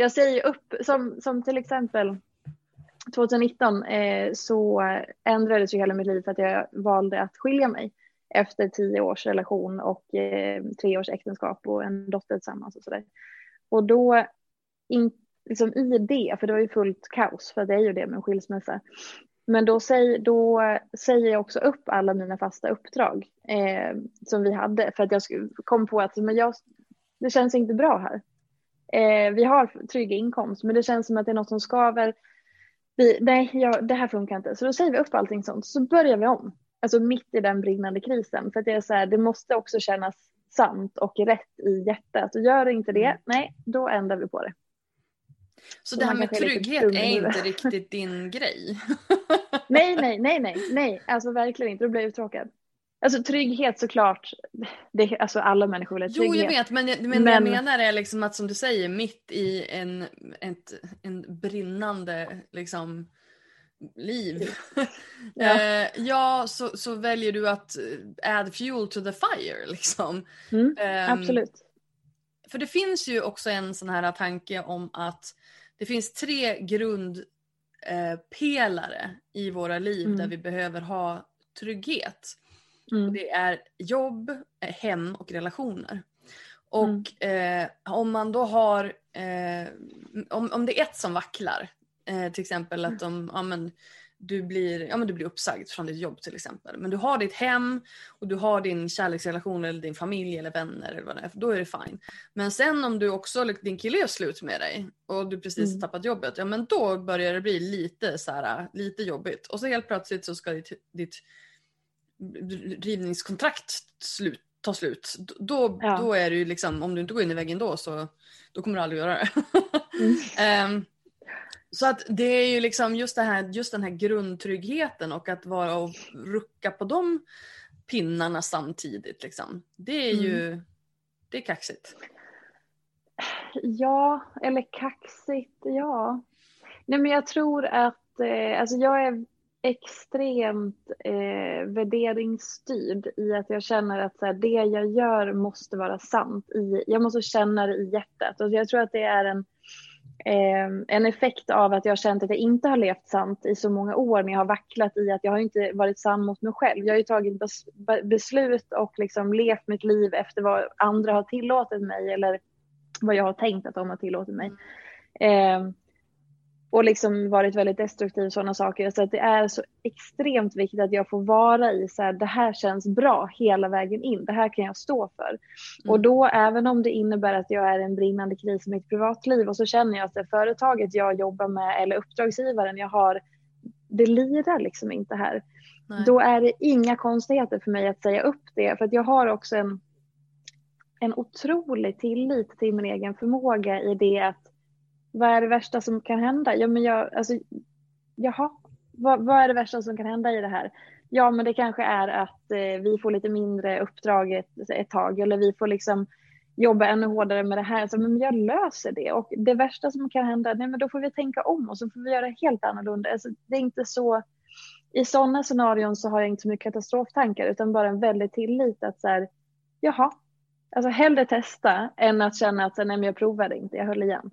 Jag säger upp, som, som till exempel 2019 eh, så ändrades ju hela mitt liv för att jag valde att skilja mig efter tio års relation och eh, tre års äktenskap och en dotter tillsammans och sådär. Och då, in, liksom i det, för det var ju fullt kaos, för det är ju det med en skilsmässa. Men då, säg, då säger jag också upp alla mina fasta uppdrag eh, som vi hade för att jag kom på att men jag, det känns inte bra här. Eh, vi har trygg inkomst, men det känns som att det är något som skaver. Vi, nej, ja, det här funkar inte. Så då säger vi upp allting sånt, så börjar vi om. Alltså mitt i den brinnande krisen. För att det är så här, det måste också kännas sant och rätt i hjärtat. Och gör inte det, mm. nej, då ändrar vi på det. Så, så det här med trygghet är, är inte riktigt din grej? (laughs) nej, nej, nej, nej, nej, alltså verkligen inte. Då blir jag uttråkad. Alltså trygghet såklart, det, alltså alla människor vill ha trygghet. Jo jag vet men, men, men det jag menar är liksom att som du säger mitt i en, ett, en brinnande liksom liv. ja, (laughs) eh, ja så, så väljer du att add fuel to the fire liksom. Mm, um, absolut. För det finns ju också en sån här tanke om att det finns tre grundpelare eh, i våra liv mm. där vi behöver ha trygghet. Mm. Det är jobb, eh, hem och relationer. Och mm. eh, om man då har, eh, om, om det är ett som vacklar, eh, till exempel att mm. de, ja, men, du, blir, ja, men du blir uppsagd från ditt jobb till exempel. Men du har ditt hem och du har din kärleksrelation eller din familj eller vänner eller vad det är, då är det fine. Men sen om du också, din kille gör slut med dig och du precis mm. tappat jobbet, ja men då börjar det bli lite så här, lite jobbigt. Och så helt plötsligt så ska ditt, ditt rivningskontrakt slut, tar slut, då, Ja. då är det ju liksom, om du inte går in i väggen då så då kommer du aldrig göra det. Mm. (laughs) Ehm, så att det är ju liksom just, det här, just den här grundtryggheten och att vara och rucka på de pinnarna samtidigt. Liksom. Det är ju det är kaxigt. Ja, eller kaxigt, ja. Nej men jag tror att, eh, alltså jag är extremt eh, värderingsstyrd i att jag känner att så här, det jag gör måste vara sant. I, jag måste känna det i hjärtat och jag tror att det är en, eh, en effekt av att jag har känt att jag inte har levt sant i så många år när jag har vacklat i att jag har inte varit sann mot mig själv. Jag har ju tagit bes, be- beslut och liksom levt mitt liv efter vad andra har tillåtit mig eller vad jag har tänkt att de har tillåtit mig. Eh, och liksom varit väldigt destruktiv sådana saker. Så att det är så extremt viktigt att jag får vara i så här, det här känns bra hela vägen in. Det här kan jag stå för. Och då även om det innebär att jag är en brinnande kris i mitt privatliv och så känner jag att det företaget jag jobbar med eller uppdragsgivaren jag har, det lirar liksom inte här. Nej. Då är det inga konstigheter för mig att säga upp det. För att jag har också en, en otrolig tillit till min egen förmåga i det att vad är det värsta som kan hända? Ja, men jag, alltså, jaha, vad, vad är det värsta som kan hända i det här? Ja, men det kanske är att eh, vi får lite mindre uppdrag ett, ett tag eller vi får liksom jobba ännu hårdare med det här. Så, men jag löser det och det värsta som kan hända, nej, men då får vi tänka om och så får vi göra helt annorlunda. Alltså, det är inte så. I sådana scenarion så har jag inte så mycket katastroftankar utan bara en väldig tillit att så här, jaha, alltså hellre testa än att känna att nej, men jag provade inte, jag höll igen.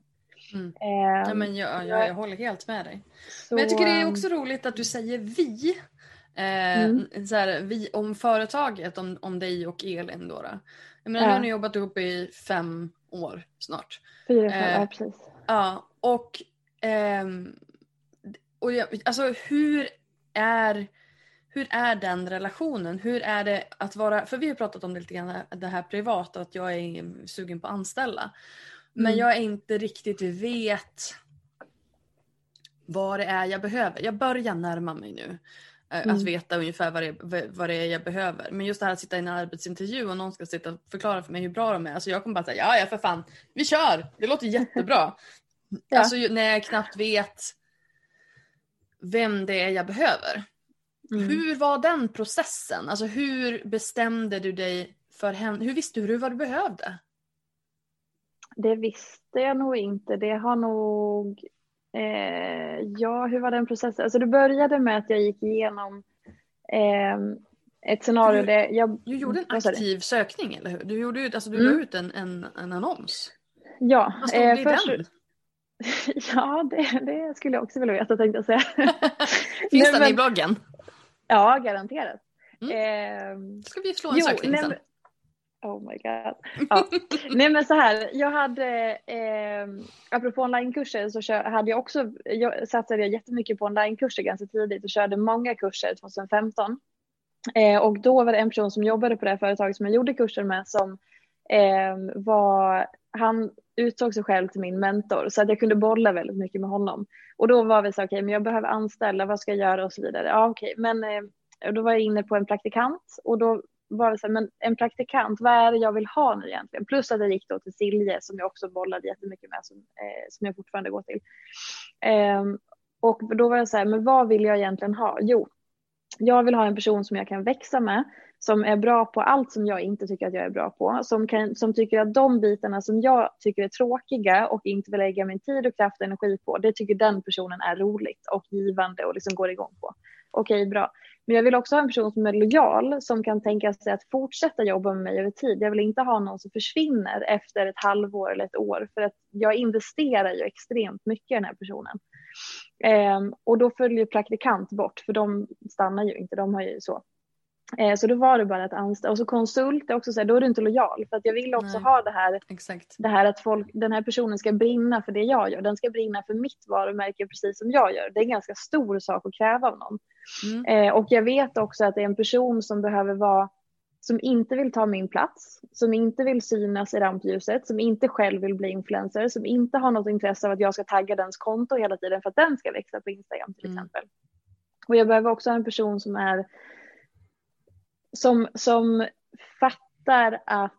Mm. Eh, Ja, men jag, jag, jag håller helt med dig. så, Men jag tycker det är ehm, också roligt att du säger vi. Eh, Mm. så här, vi om företaget, om, om dig och Elin. Då, då. Jag menar, Ja. Nu har ni jobbat ihop i fem år snart. Fyra, fem, eh, ja, precis. Ja, och, ehm, och jag, alltså hur är, hur är den relationen? Hur är det att vara, för vi har pratat om det lite grann det här privat, att jag är sugen på att anställa. Men Mm. jag inte riktigt vet vad det är jag behöver. Jag börjar närma mig nu. eh, Att Mm. veta ungefär vad det, vad det är jag behöver. Men just det här att sitta i en arbetsintervju och någon ska sitta och förklara för mig hur bra de är. Alltså jag kommer bara säga ja ja för fan, vi kör, det låter jättebra. (laughs) Ja. Alltså när jag knappt vet vem det är jag behöver. Mm. Hur var den processen? Alltså hur bestämde du dig för henne? Hur visste du vad du behövde? Det visste jag nog inte. Det har nog... Eh, ja, hur var den processen? Alltså det började med att jag gick igenom eh, ett scenario Du- där jag... Du gjorde en aktiv sökning, eller hur? Du, gjorde, alltså, du Mm. la ut en, en, en annons. Ja, Vad stod det i först- den? (laughs) Ja, det, det skulle jag också vilja veta tänkte jag säga. (laughs) (laughs) Finns den i bloggen? Ja, garanterat. Mm. Eh, Ska vi slå en sökning nej, sen? Oh my god. (laughs) Ja. nej men så här, jag hade, eh, apropå onlinekurser så kör, hade jag också, jag satsade jag jättemycket på onlinekurser ganska tidigt och körde många kurser 2015. Eh, och då var det en person som jobbade på det företaget som jag gjorde kurser med som eh, var, han utsåg sig själv till min mentor så att jag kunde bolla väldigt mycket med honom. Och då var vi så okej, men jag behöver anställa, vad ska jag göra och så vidare. Ja okej, men eh, då var jag inne på en praktikant och då var det så här, men en praktikant, vad är det jag vill ha nu egentligen? Plus att jag gick då till Silje som jag också bollade jättemycket med, som, eh, som jag fortfarande går till. Eh, och då var jag så här, men vad vill jag egentligen ha? Jo, jag vill ha en person som jag kan växa med, som är bra på allt som jag inte tycker att jag är bra på, som, kan, som tycker att de bitarna som jag tycker är tråkiga och inte vill lägga min tid och kraft och energi på, det tycker den personen är roligt och givande och liksom går igång på. Okej, bra. Men jag vill också ha en person som är lojal, som kan tänka sig att fortsätta jobba med mig över tid. Jag vill inte ha någon som försvinner efter ett halvår eller ett år, för att jag investerar ju extremt mycket i den här personen. Ehm, och då följer praktikant bort, för de stannar ju inte, de har ju så. Eh, så då var det bara att anställa. Och så konsult, är också så här, då är du inte lojal, för att jag vill också Nej. ha det här Exakt. det här att folk, den här personen ska brinna för det jag gör. Den ska brinna för mitt varumärke precis som jag gör. Det är en ganska stor sak att kräva av någon. Mm. Eh, och jag vet också att det är en person som behöver vara som inte vill ta min plats, som inte vill synas i rampljuset, som inte själv vill bli influencer, som inte har något intresse av att jag ska tagga dens konto hela tiden för att den ska växa på Instagram till Mm. exempel. Och jag behöver också ha en person som är som, som fattar att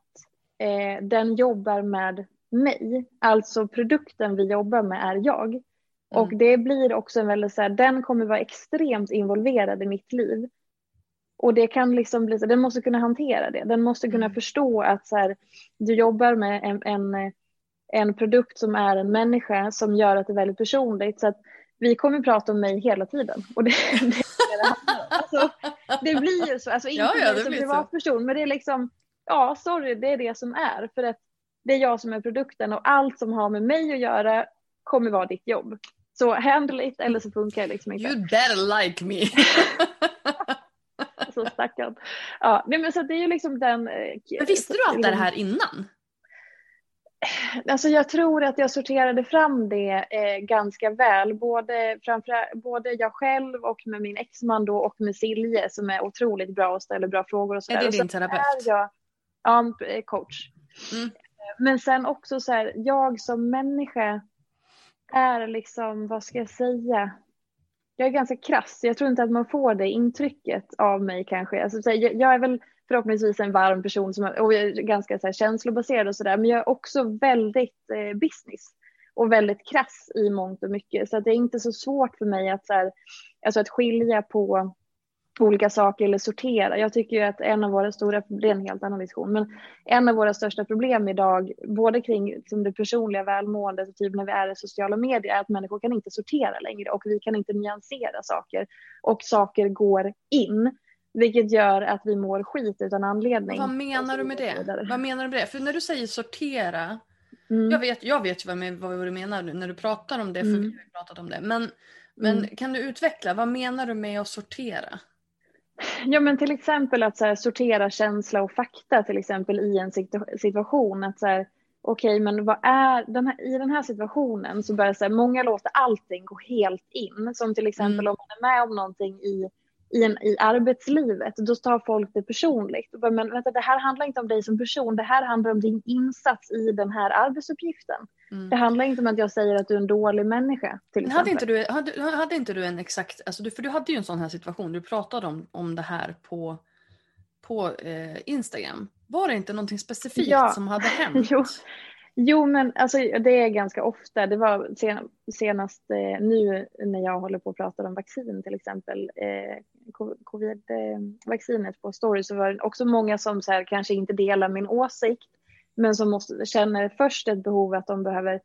eh, den jobbar med mig. Alltså produkten vi jobbar med är jag. Mm. Och det blir också en väldigt så här, den kommer vara extremt involverad i mitt liv. Och det kan liksom bli så, den måste kunna hantera det. Den måste kunna mm. förstå att så här, du jobbar med en, en, en produkt som är en människa som gör att det är väldigt personligt. Så att vi kommer prata om mig hela tiden. Och det, (laughs) det, det, alltså, det blir ju så, alltså inte (laughs) ja, ja, som privatperson, men det är liksom, ja sorry, det är det som är. För att det är jag som är produkten och allt som har med mig att göra kommer vara ditt jobb. Så handle it eller så funkar det liksom inte. You better like me. (laughs) så stackarn. Ja, men så det är ju liksom den. Eh, men visste du allt det här innan? (sighs) Alltså jag tror att jag sorterade fram det eh, ganska väl, både, framför, både jag själv och med min exman då och med Silje som är otroligt bra och ställer bra frågor. Och så är det din terapeut? Jag, ja, coach. Mm. Men sen också så här, jag som människa är liksom, vad ska jag säga? Jag är ganska krass. Jag tror inte att man får det intrycket av mig kanske. Alltså, jag, jag är väl förhoppningsvis en varm person som är, och är ganska så här, känslobaserad och sådär. Men jag är också väldigt eh, business och väldigt krass i mångt och mycket. Så att det är inte så svårt för mig att, så här, alltså att skilja på olika saker eller sortera. Jag tycker ju att en av våra stora, det är en helt annan vision, men en av våra största problem idag, både kring som det personliga välmåendet och typ när vi är i sociala medier, är att människor kan inte sortera längre och vi kan inte nyansera saker och saker går in. Vilket gör att vi mår skit utan anledning. Vad menar du med det? Vad menar du med det? För när du säger sortera, mm. jag, vet, jag vet ju vad, vad du menar nu när du pratar om det, för mm. vi har pratat om det. Men, men mm. kan du utveckla, vad menar du med att sortera? Ja men till exempel att här, sortera känsla och fakta till exempel i en situation. Att så här, okej okay, men vad är den här, i den här situationen så börjar så här, många låta allting gå helt in. Som till exempel mm. om man är med om någonting i i, en, i arbetslivet, då tar folk det personligt. Men vänta, det här handlar inte om dig som person, det här handlar om din insats i den här arbetsuppgiften. Mm. Det handlar inte om att jag säger att du är en dålig människa. Till hade, inte du, hade, hade inte du en exakt, alltså du, för du hade ju en sån här situation, du pratade om, om det här på, på eh, Instagram. Var det inte någonting specifikt ja. som hade hänt? (laughs) jo. Jo, men alltså, det är ganska ofta. Det var sen, senast eh, nu när jag håller på att prata om vaccin till exempel, eh, covid-vaccinet på story, så var det också många som så här, kanske inte delar min åsikt, men som måste, känner först ett behov att de behöver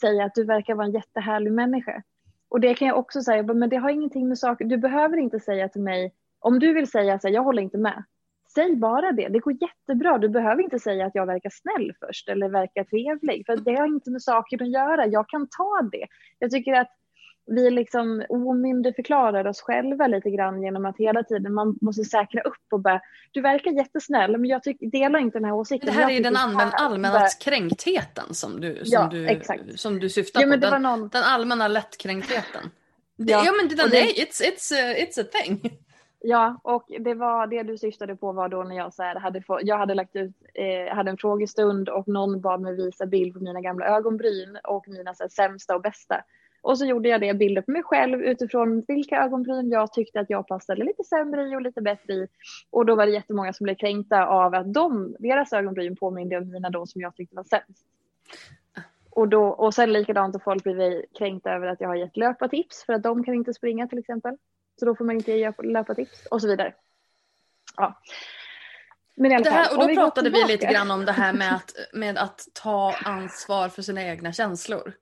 säga att du verkar vara en jättehärlig människa. Och det kan jag också säga, men det har ingenting med saker, du behöver inte säga till mig, om du vill säga så här, jag håller inte med, säg bara det. Det går jättebra. Du behöver inte säga att jag verkar snäll först eller verkar trevlig, för det har inte med saker att göra. Jag kan ta det. Jag tycker att vi liksom omyndigförklarar oss själva lite grann genom att hela tiden man måste säkra upp och bara du verkar jättesnäll men jag tycker, delar inte den här åsikten. Det här är den allmän, allmänna kränktheten som du, som ja, du, exakt. som du syftar ja, på. Den, någon... den allmänna lättkränktheten. Ja, ja men den det... är, it's, it's, uh, it's a thing. Ja, och det var det du syftade på var då när jag så här, hade, få, jag hade lagt ut, eh, hade en frågestund och någon bad mig visa bild på mina gamla ögonbryn och mina så här, sämsta och bästa. Och så gjorde jag det bilder på mig själv utifrån vilka ögonbryn jag tyckte att jag passade lite sämre i och lite bättre i. Och då var det jättemånga som blev kränkta av att de, deras ögonbryn påminde om mina de som jag tyckte var sämst. Och, då, och sen likadant har folk blivit kränkta över att jag har gett löpartips för att de kan inte springa till exempel. Så då får man inte ge löpartips och så vidare. Ja. Men i alla fall, här, och då vi pratade vi lite grann om det här med att, (laughs) med att ta ansvar för sina egna känslor.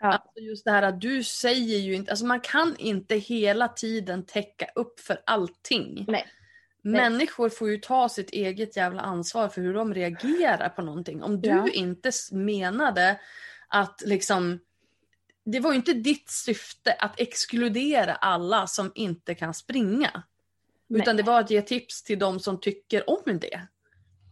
Ja. Alltså just det här att du säger ju inte, alltså man kan inte hela tiden täcka upp för allting. Nej. Människor får ju ta sitt eget jävla ansvar för hur de reagerar på någonting. Om du ja. inte menade att liksom det var ju inte ditt syfte att exkludera alla som inte kan springa. Nej. Utan det var att ge tips till de som tycker om det.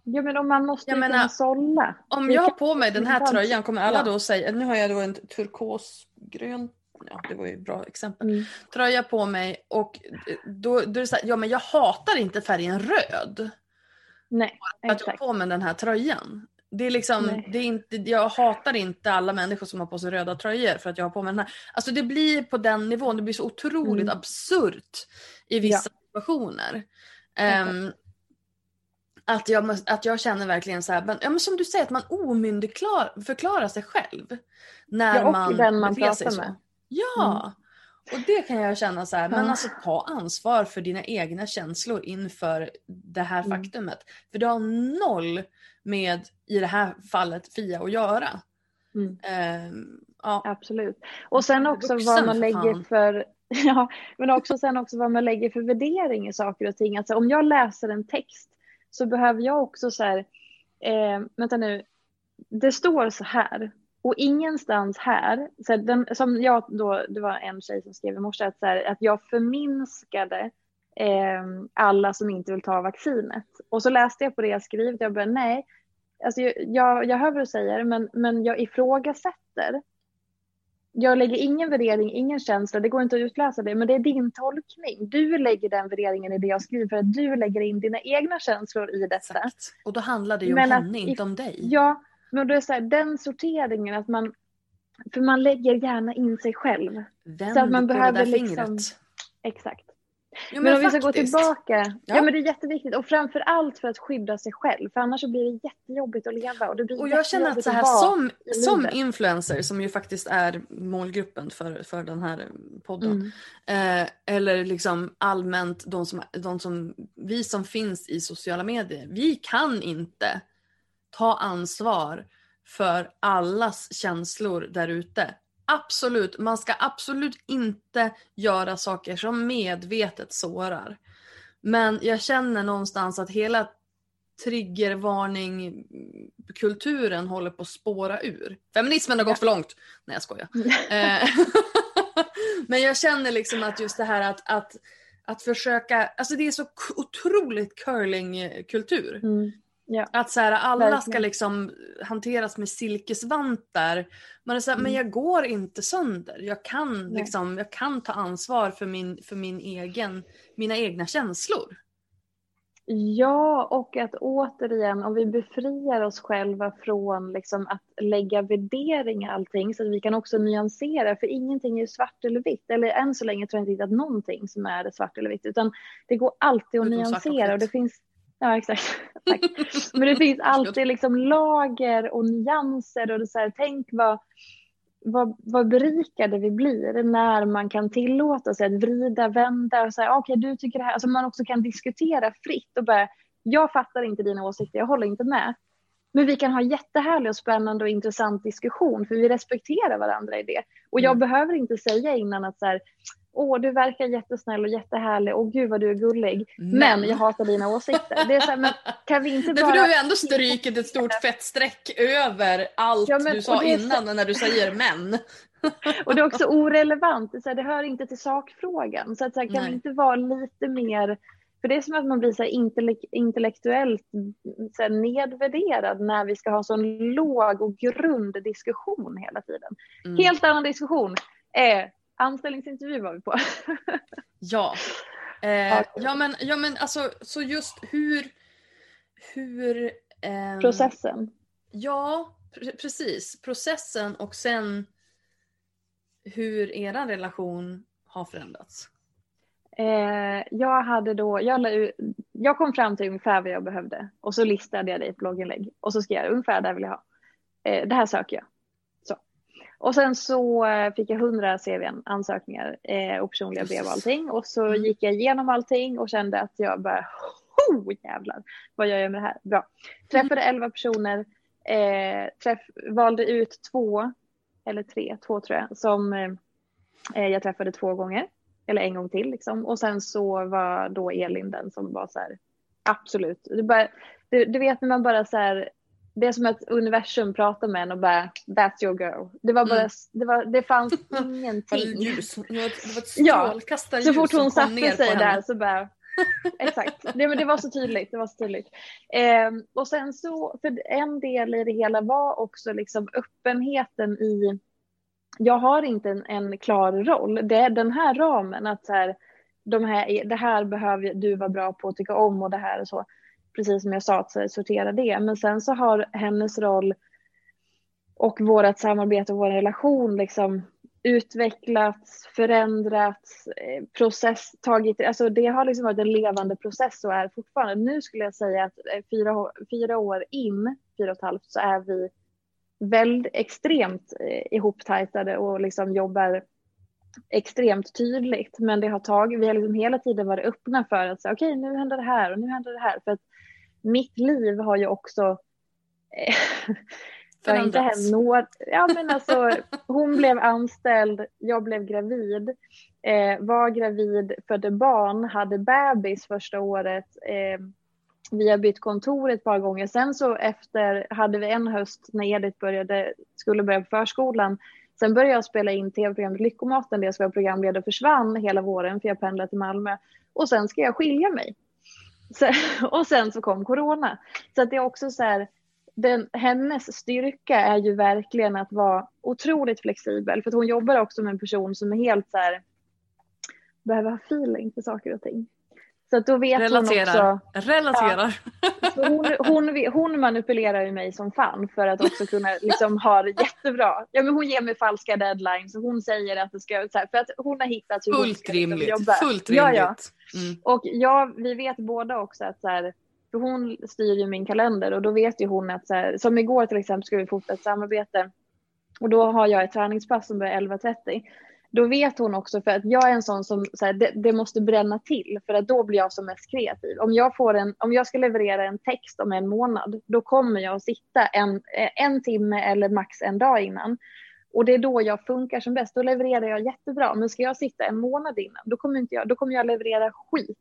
Ja men om man måste jag kunna sålla. Om jag har på mig den här tröjan kommer alla då säga, nu har jag då en turkosgrön, ja det var ju ett bra exempel, mm. tröja på mig och då, då är det så här, ja men jag hatar inte färgen röd. Nej, att jag har på mig den här tröjan. Det är liksom, det är inte, jag hatar inte alla människor som har på sig röda tröjor för att jag har på mig den här. Alltså det blir på den nivån, det blir så otroligt mm. absurt i vissa ja. situationer. Um, att jag, att jag känner verkligen så här, men, ja, men som du säger att man omyndigförklarar sig själv. När Ja, och man den man sig pratar så. med. Ja. Och det kan jag känna så här, men Ja. alltså ta ansvar för dina egna känslor inför det här Mm. faktumet. För det har noll med, i det här fallet, Fia att göra. Mm. Ehm, ja. Absolut. Och sen också vuxen, vad man lägger fan. för, (laughs) ja, men också sen också vad man lägger för värdering i saker och ting. Alltså om jag läser en text så behöver jag också så här, eh, vänta nu, det står så här och ingenstans här, så här den, som jag då, det var en tjej som skrev i morse att, så här, att jag förminskade eh, alla som inte vill ta vaccinet. Och så läste jag på det jag skrivit, jag bara nej, alltså jag, jag, jag hör vad du säger men, men jag ifrågasätter jag lägger ingen värdering, ingen känsla, det går inte att utläsa det, men det är din tolkning. Du lägger den värderingen i det jag skriver för att du lägger in dina egna känslor i detta. Exakt. Och då handlar det ju om Men henne, inte om dig. Ja, men då är det så här, den sorteringen att man, för man lägger gärna in sig själv. Vänd så att man på det behöver där liksom- fingret. Exakt. Jo, Men, om vi ska gå faktiskt. tillbaka, ja. Ja. men det är jätteviktigt och framför allt för att skydda sig själv, för annars blir det jättejobbigt att leva och det blir Och jag känner att så här, som, som influencer, som ju faktiskt är målgruppen för, för den här podden, Mm. eh, eller liksom allmänt de som, de som, vi som finns i sociala medier, vi kan inte ta ansvar för allas känslor där ute. Absolut, man ska absolut inte göra saker som medvetet sårar. Men jag känner någonstans att hela triggervarning-kulturen håller på att spåra ur. Feminismen har gått för långt. Nej jag skojar. (laughs) Eh, (laughs) Men jag känner liksom att just det här att, att, att försöka, alltså det är så otroligt curlingkultur. Mm. Ja. Att så här, alla ska Verkligen. liksom hanteras med silkesvantar. Man är så här, men Mm. jag går inte sönder. Jag kan, Nej. liksom, jag kan ta ansvar för, min, för min egen, mina egna känslor. Ja, och att återigen, om vi befriar oss själva från liksom att lägga värdering i allting så att vi kan också nyansera, för ingenting är svart eller vitt. Eller än så länge tror jag inte att någonting som är svart eller vitt, utan det går alltid att Utom nyansera. Och det finns, ja exakt, (laughs) tack. Men det finns alltid liksom lager och nyanser och det så här, tänk vad, vad, vad berikade vi blir när man kan tillåta sig att vrida, vända och säga okej du tycker det här, alltså man också kan diskutera fritt och bara jag fattar inte dina åsikter, jag håller inte med. Men vi kan ha jättehärlig och spännande och intressant diskussion för vi respekterar varandra i det. Och jag Mm. behöver inte säga innan att så här, åh du verkar jättesnäll och jättehärlig, åh gud vad du är gullig, men, Men. jag hatar dina åsikter. Det är så här, men kan vi inte Därför bara... du har ju ändå strykit ett stort (laughs) fett streck över allt Ja, men- du och sa är så- innan när du säger men. (laughs) Och det är också orelevant, det, är så här, det hör inte till sakfrågan. Så, att, så här, kan vi inte vara lite mer... För det är som att man blir så intellektuellt så här, nedvärderad när vi ska ha sån låg och grund diskussion hela tiden. Mm. Helt annan diskussion. Eh, anställningsintervju var vi på. (laughs) Ja. Eh, ja men, ja men alltså så just hur, hur ehm, Processen. Ja, pre- precis. Processen och sen hur er relation har förändrats. Eh, jag hade då, jag, jag kom fram till ungefär vad jag behövde och så listade jag det i ett blogginlägg och så skrev jag ungefär det här vill jag ha. Eh, det här söker jag. Och sen så eh, fick jag 100 CVn, ansökningar eh, och personliga brev och allting och så Mm. gick jag igenom allting och kände att jag bara, oh jävlar, vad gör jag med det här? Bra. Träffade 11 personer, eh, träff, valde ut två, eller tre, två tror jag, som eh, jag träffade två gånger eller en gång till liksom. Och sen så var då Elin den som var så här, absolut. Det bara, du, du vet när man bara så här, det är som att universum pratar med en och bara, that's your girl. Det var bara, Mm. det, var, det fanns (laughs) Det ingenting. ljus. Det var ett, det var ett Ja, strålkastarljus Så fort hon satte sig där så bara, (laughs) exakt. Det, men det var så tydligt. Det var så tydligt. Ehm, och sen så, för en del i det hela var också liksom öppenheten i, jag har inte en, en klar roll. Det är den här ramen att så här, de här, det här behöver du vara bra på att tycka om och det här och så. Precis som jag sa, att här, sortera det. Men sen så har hennes roll och vårt samarbete och vår relation liksom utvecklats, förändrats, eh, process, tagit, alltså det har liksom varit en levande process och är fortfarande. Nu skulle jag säga att eh, fyra, fyra år in, fyra och ett halvt, så är vi väldigt extremt eh, ihoptajtade och liksom jobbar extremt tydligt. Men det har tagit, vi har liksom hela tiden varit öppna för att säga okej okay, nu händer det här och nu händer det här. För att mitt liv har ju också eh, (laughs) det har inte hänt något. Ja, men alltså, hon blev anställd, jag blev gravid, eh, var gravid, födde barn, hade bebis första året. Eh, vi har bytt kontor ett par gånger. Sen så efter hade vi en höst när Edith började, skulle börja på förskolan. Sen började jag spela in tv-programmet Lyckomaten jag ska vara programledare försvann hela våren för jag pendlade till Malmö. Och sen ska jag skilja mig. (laughs) Och sen så kom corona. Så att det är också så här, den, hennes styrka är ju verkligen att vara otroligt flexibel. För att hon jobbar också med en person som är helt så här, behöver ha feeling för saker och ting. Så att då vet Relaterar. hon också. Relaterar. Ja, hon, hon, hon, manipulerar ju mig som fan för att också kunna liksom ha det jättebra. Ja, men hon ger mig falska deadlines och hon säger att det ska, så här, för att hon har hittat hur Fullt hon ska liksom rimligt. jobba. Fullt rimligt. Ja, ja. Mm. Och ja, vi vet båda också att så här, för hon styr ju min kalender och då vet ju hon att så här, som igår till exempel skulle vi fota ett samarbete och då har jag ett träningspass som börjar 11.30 då vet hon också för att jag är en sån som så här, det, det, måste bränna till för att då blir jag som mest kreativ. Om jag, får en, om jag ska leverera en text om en månad då kommer jag att sitta en, en timme eller max en dag innan. Och det är då jag funkar som bäst. Då levererar jag jättebra. Men ska jag sitta en månad innan då kommer, inte jag, då kommer jag leverera skit.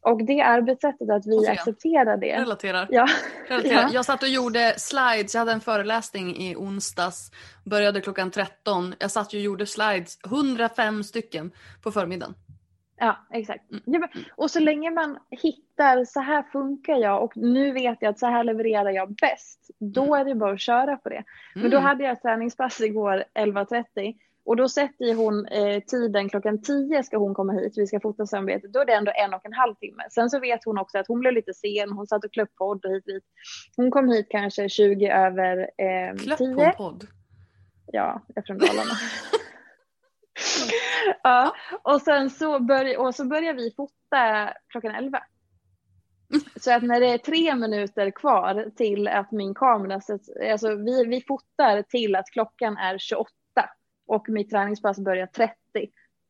Och det arbetssättet att vi accepterar det. Relaterar. Ja. Relaterar. Ja. Jag satt och gjorde slides, jag hade en föreläsning i onsdags, började klockan 13. Jag satt och gjorde slides, 105 stycken på förmiddagen. Ja, exakt. Mm. Ja, och så länge man hittar, så här funkar jag och nu vet jag att så här levererar jag bäst, då mm. är det bara att köra på det. Men då mm. hade jag träningspass igår 11.30 och då sätter hon eh, tiden klockan 10 ska hon komma hit, vi ska fota samarbetet. Då är det ändå en och en halv timme. Sen så vet hon också att hon blev lite sen, hon satt och klöpp podd och hit dit. Hon kom hit kanske 20 över eh, Klöpp 10. podd? Ja, jag är från Dalarna. (laughs) ja, och sen så, börj och så börjar vi fota klockan 11. Så att när det är tre minuter kvar till att min kamera sätts, alltså vi, vi fotar till att klockan är 28 och mitt träningspass börjar 30.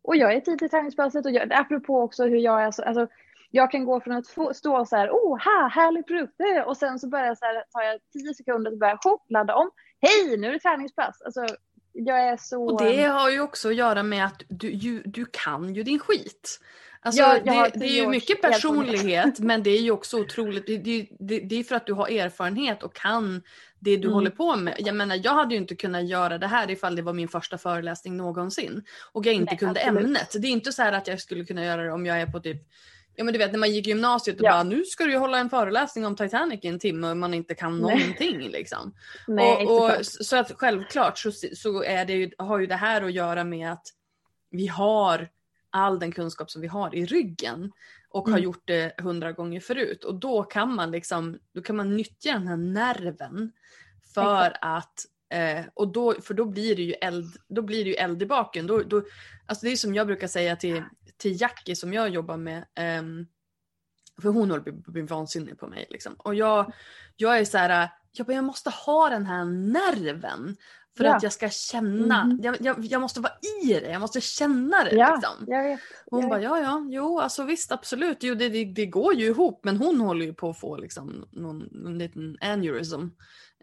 Och jag är tidigt i träningspasset och jag, apropå också hur jag är så, alltså, jag kan gå från att få, stå så här, oh, ha, härlig produkt, eh, och sen så börjar så här, tar jag tio sekunder och börjar hopp, ladda om, hej, nu är det träningspass. Alltså, jag är så... Och det har ju också att göra med att du, ju, du kan ju din skit. Alltså, ja, det, det, är ju mycket personlighet men det är ju också otroligt, det, det, det, är för att du har erfarenhet och kan det du mm. håller på med. Jag menar jag hade ju inte kunnat göra det här ifall det var min första föreläsning någonsin och jag inte Nej, kunde absolut. ämnet. Det är inte så här att jag skulle kunna göra det om jag är på typ Ja men du vet när man gick i gymnasiet och ja. bara nu ska du ju hålla en föreläsning om Titanic i en timme och man inte kan Nej. någonting liksom. (laughs) Nej, och, och så att självklart så, så är det ju, har ju det här att göra med att vi har all den kunskap som vi har i ryggen och mm. har gjort det hundra gånger förut. Och då kan man liksom, då kan man nyttja den här nerven för Exakt. att eh, och då, för då blir det ju eld, då blir det ju eld i baken. Då, då, alltså det är som jag brukar säga till, till Jackie som jag jobbar med. Eh, för hon håller på att bli vansinnig på mig. Liksom. Och jag, jag är så här, jag, bara, jag måste ha den här nerven. För ja. att jag ska känna, mm. jag, jag, jag, måste vara i det, jag måste känna det. Ja, liksom. jag vet. Hon jag bara, vet. ja ja, jo alltså visst absolut, jo, det, det, det, går ju ihop men hon håller ju på att få liksom någon, någon liten aneurysm.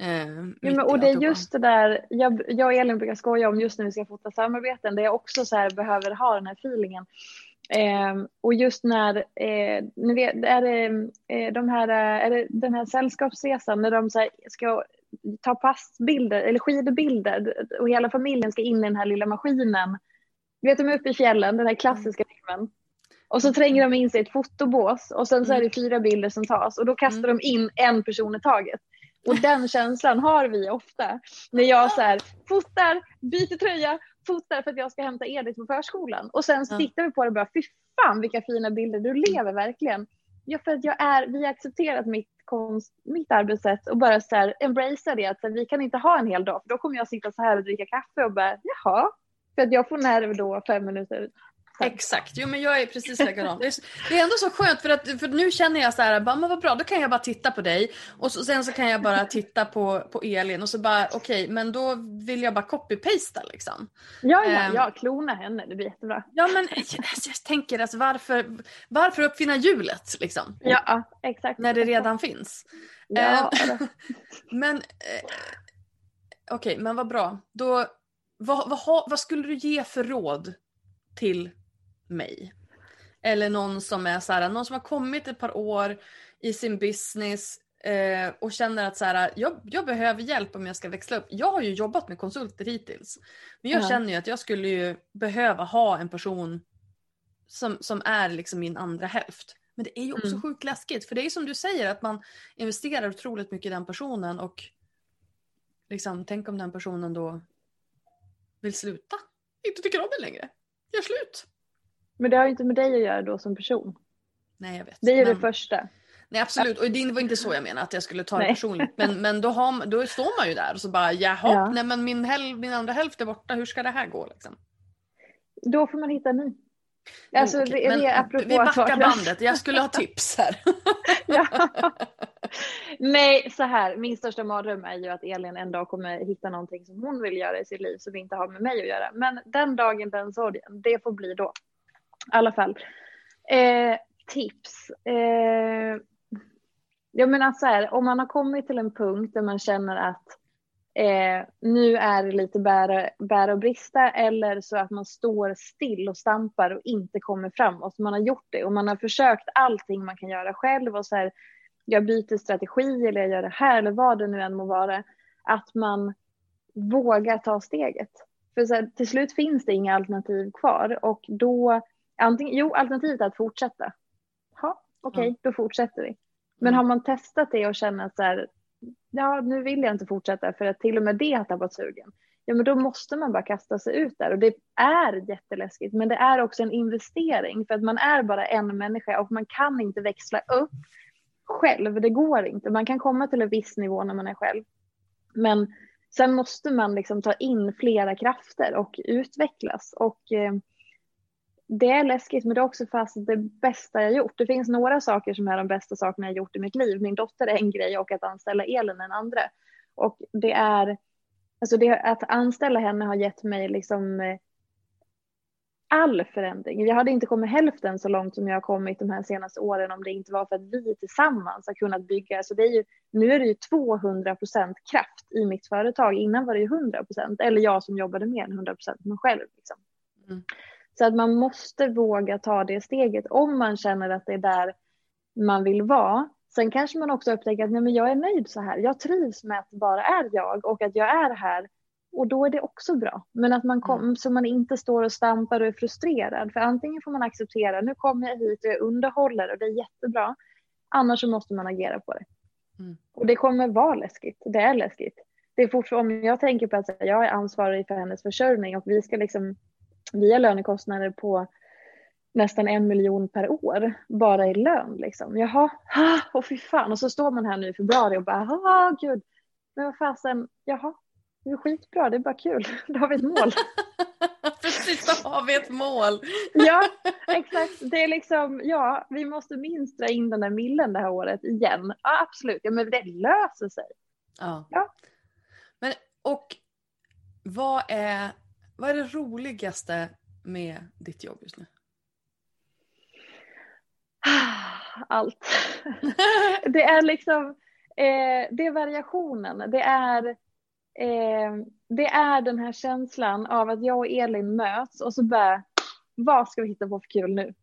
Eh, ja, men, och det är just det där, jag, jag och Elin brukar skoja om just när vi ska fota samarbeten, där jag också så här behöver ha den här feelingen. Eh, och just när, eh, ni vet, är det, eh, de här, är det den här sällskapsresan när de så här, ska ta passbilder eller skidbilder och hela familjen ska in i den här lilla maskinen. Vet de är uppe i fjällen, den här klassiska filmen. Och så tränger de in sig i ett fotobås och sen så är det fyra bilder som tas och då kastar de in en person i taget. Och den känslan har vi ofta när jag så här, fotar, byter tröja, fotar för att jag ska hämta Edith på förskolan. Och sen så tittar vi på det och bara, fy fan vilka fina bilder, du lever verkligen. Ja, för att jag är, vi har accepterat mitt, konst, mitt arbetssätt och bara så här embracea det att här, vi kan inte ha en hel dag för då kommer jag sitta så här och dricka kaffe och bara jaha. För att jag får nerv då fem minuter. Exakt, jo men jag är precis likadan. Det är, ändå så skönt för att för nu känner jag så här, bara, men vad bra, då kan jag bara titta på dig och så, sen så kan jag bara titta på, på Elin och så bara okej, okay, men då vill jag bara copy-pasta liksom. Ja, ja, um, ja, klona henne, det blir jättebra. Ja, men jag, jag tänker alltså varför, varför uppfinna hjulet liksom? Ja, exakt. När det redan finns. Ja, um, (laughs) men eh, okej, okay, men vad bra. Då, vad, vad, vad skulle du ge för råd till mig. Eller någon som är så här, någon som har kommit ett par år i sin business eh, och känner att så här, jag, jag, behöver hjälp om jag ska växla upp. Jag har ju jobbat med konsulter hittills. Men jag ja. känner ju att jag skulle ju behöva ha en person som, som är liksom min andra hälft. Men det är ju också mm. sjukt läskigt för det är som du säger att man investerar otroligt mycket i den personen och liksom tänk om den personen då vill sluta. Inte tycker om det längre. Gör slut. Men det har ju inte med dig att göra då som person. Nej jag vet. Det är men... det första. Nej absolut, och det var inte så jag menade att jag skulle ta det personligt. Men, men då, har, då står man ju där och så bara jaha, ja. nej men min, häl, min andra hälft är borta, hur ska det här gå liksom? Då får man hitta en ny. Alltså, mm, okay. det, det vi backar bandet, jag skulle ha tips här. (laughs) ja. Nej, så här, min största mardröm är ju att Elin en dag kommer hitta någonting som hon vill göra i sitt liv som inte har med mig att göra. Men den dagen, den sorgen, det får bli då. I alla fall. Eh, tips. Eh, jag menar alltså så här, om man har kommit till en punkt där man känner att eh, nu är det lite bära, bära och brista eller så att man står still och stampar och inte kommer framåt. Man har gjort det och man har försökt allting man kan göra själv och så här, jag byter strategi eller jag gör det här eller vad det nu än må vara. Att man vågar ta steget. För så här, till slut finns det inga alternativ kvar och då antingen, jo, alternativet är att fortsätta. Ja, okej, okay, då fortsätter vi. Men mm. har man testat det och känner att så här, ja, nu vill jag inte fortsätta för att till och med det har tappat sugen. Ja, men då måste man bara kasta sig ut där och det är jätteläskigt. Men det är också en investering för att man är bara en människa och man kan inte växla upp själv. Det går inte. Man kan komma till en viss nivå när man är själv. Men sen måste man liksom ta in flera krafter och utvecklas och eh, det är läskigt men det är också fast det bästa jag gjort. Det finns några saker som är de bästa sakerna jag gjort i mitt liv. Min dotter är en grej och att anställa Elin en andra. Och det är, alltså det, att anställa henne har gett mig liksom eh, all förändring. Jag hade inte kommit hälften så långt som jag har kommit de här senaste åren om det inte var för att vi tillsammans har kunnat bygga. Så det är ju, nu är det ju 200 procent kraft i mitt företag. Innan var det ju 100 procent, eller jag som jobbade mer än 100 procent med mig själv. Liksom. Mm. Så att man måste våga ta det steget om man känner att det är där man vill vara. Sen kanske man också upptäcker att nej, men jag är nöjd så här. Jag trivs med att bara är jag och att jag är här. Och då är det också bra. Men att man kom, mm. så man inte står och stampar och är frustrerad. För antingen får man acceptera, nu kommer jag hit och jag underhåller och det är jättebra. Annars så måste man agera på det. Mm. Och det kommer vara läskigt. Det är läskigt. Det är fortfarande, om jag tänker på att jag är ansvarig för hennes försörjning och vi ska liksom vi har lönekostnader på nästan en miljon per år bara i lön. Liksom. Jaha, och fy fan. Och så står man här nu i februari och bara, ah, gud, men vad fasen, jaha, det är skitbra, det är bara kul, (laughs) då har vi ett mål. (laughs) Precis, då har vi ett mål. (laughs) ja, exakt. Det är liksom, ja, vi måste minst dra in den där millen det här året igen. Ja, absolut, ja, men det löser sig. Ja. ja. Men, och vad är vad är det roligaste med ditt jobb just nu? (sighs) Allt. (laughs) det är liksom, eh, det är variationen. Det är, eh, det är den här känslan av att jag och Elin möts och så bara, vad ska vi hitta på för kul nu?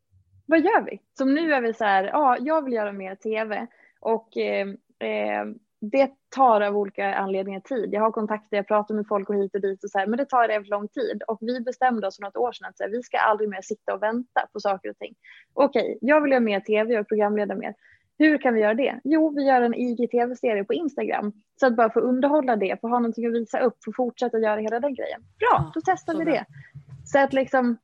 Vad gör vi? Som nu är vi så här, ja, jag vill göra mer tv och eh, eh det tar av olika anledningar tid. Jag har kontakter, jag pratar med folk och hit och dit och så här, men det tar väldigt lång tid. Och vi bestämde oss för något år sedan att här, vi ska aldrig mer sitta och vänta på saker och ting. Okej, jag vill göra mer tv och programleda mer. Hur kan vi göra det? Jo, vi gör en IGTV-serie på Instagram. Så att bara få underhålla det, få ha någonting att visa upp, få fortsätta göra hela den grejen. Bra, då testar vi det. Så att liksom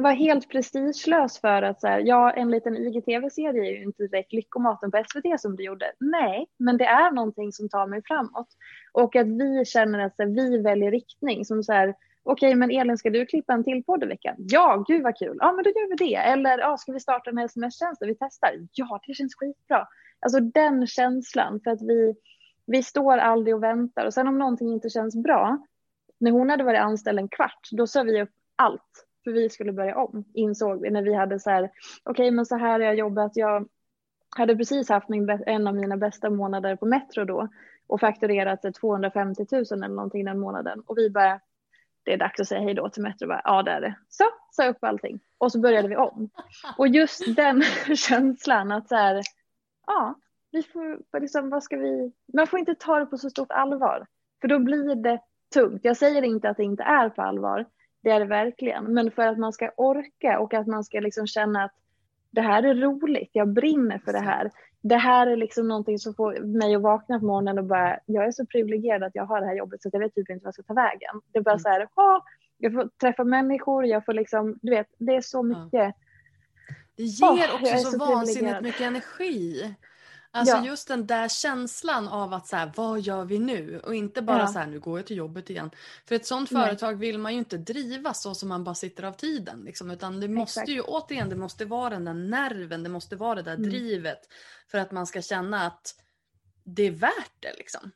var helt prestigelös för att så här, ja, en liten IGTV-serie är ju inte direkt lyckomaten på SVT som du gjorde. Nej, men det är någonting som tar mig framåt. Och att vi känner att så här, vi väljer riktning. Som så här, okej men Elin ska du klippa en till podd i veckan? Ja, gud vad kul. Ja men då gör vi det. Eller ja, ska vi starta en sms-tjänst vi testar? Ja, det känns skitbra. Alltså den känslan för att vi, vi står aldrig och väntar och sen om någonting inte känns bra. När hon hade varit anställd en kvart, då sa vi upp allt för vi skulle börja om, insåg vi när vi hade så här, okej okay, men så här har jag jobbat, jag hade precis haft min, en av mina bästa månader på Metro då och fakturerat 250 000 eller någonting den månaden och vi bara, det är dags att säga hej då till Metro, bara, ja det är det. Så, sa upp allting och så började vi om. Och just den (laughs) känslan att så här, ja, vi får liksom, vad ska vi, man får inte ta det på så stort allvar, för då blir det tungt. Jag säger inte att det inte är på allvar, det är det verkligen. Men för att man ska orka och att man ska liksom känna att det här är roligt, jag brinner för det här. Det här är liksom någonting som får mig att vakna på morgonen och bara, jag är så privilegierad att jag har det här jobbet så jag vet typ inte vad jag ska ta vägen. Det är bara mm. så här, jag får träffa människor, jag får liksom, du vet, det är så mycket. Det ger också så, så vansinnigt mycket energi. Alltså ja. just den där känslan av att så här, vad gör vi nu? Och inte bara ja. så här, nu går jag till jobbet igen. För ett sånt företag vill man ju inte driva så som man bara sitter av tiden. Liksom, utan det måste Exakt. ju återigen, det måste vara den där nerven, det måste vara det där mm. drivet. För att man ska känna att det är värt det liksom.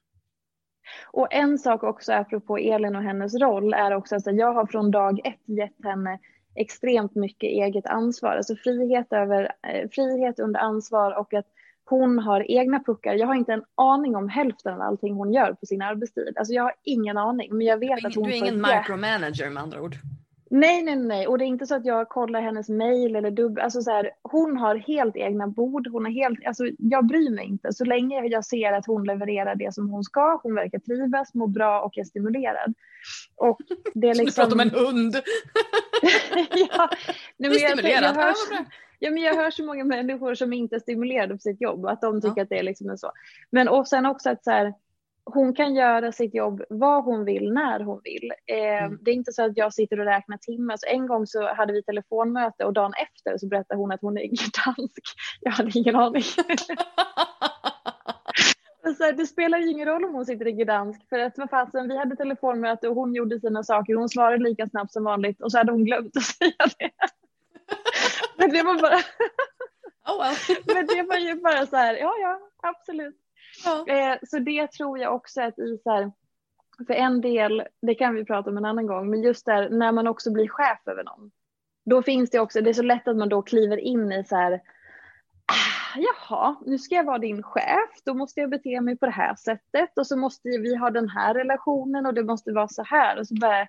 Och en sak också apropå Elin och hennes roll är också att jag har från dag ett gett henne extremt mycket eget ansvar. Alltså frihet, över, eh, frihet under ansvar och att hon har egna puckar. Jag har inte en aning om hälften av allting hon gör på sin arbetstid. Alltså jag har ingen aning. Men jag vet du att hon du är ingen micromanager med andra ord? Nej, nej, nej. Och det är inte så att jag kollar hennes mail eller dubbel. Alltså så här, hon har helt egna bord. Hon har helt, alltså jag bryr mig inte. Så länge jag ser att hon levererar det som hon ska. Hon verkar trivas, må bra och är stimulerad. Och det är liksom... (laughs) Du pratar om en hund. (laughs) ja, nej, men jag, jag, jag, hörs, Ja, men jag hör så många människor som inte är stimulerade på sitt jobb, att de tycker ja. att det är liksom så. Men och sen också att så här, hon kan göra sitt jobb vad hon vill, när hon vill. Eh, mm. Det är inte så att jag sitter och räknar timmar. Så en gång så hade vi telefonmöte och dagen efter så berättade hon att hon är (laughs) dansk. Jag hade ingen aning. (laughs) så här, det spelar ju ingen roll om hon sitter i Gdansk för att vad fasen, vi hade telefonmöte och hon gjorde sina saker. Hon svarade lika snabbt som vanligt och så hade hon glömt att säga det. (laughs) Men det var bara... (laughs) oh well. (laughs) Men det var ju bara så här, ja ja, absolut. Ja. Eh, så det tror jag också att i så här, för en del, det kan vi prata om en annan gång, men just där när man också blir chef över någon. Då finns det också, det är så lätt att man då kliver in i så här, ah, jaha, nu ska jag vara din chef, då måste jag bete mig på det här sättet och så måste vi ha den här relationen och det måste vara så här och så bara,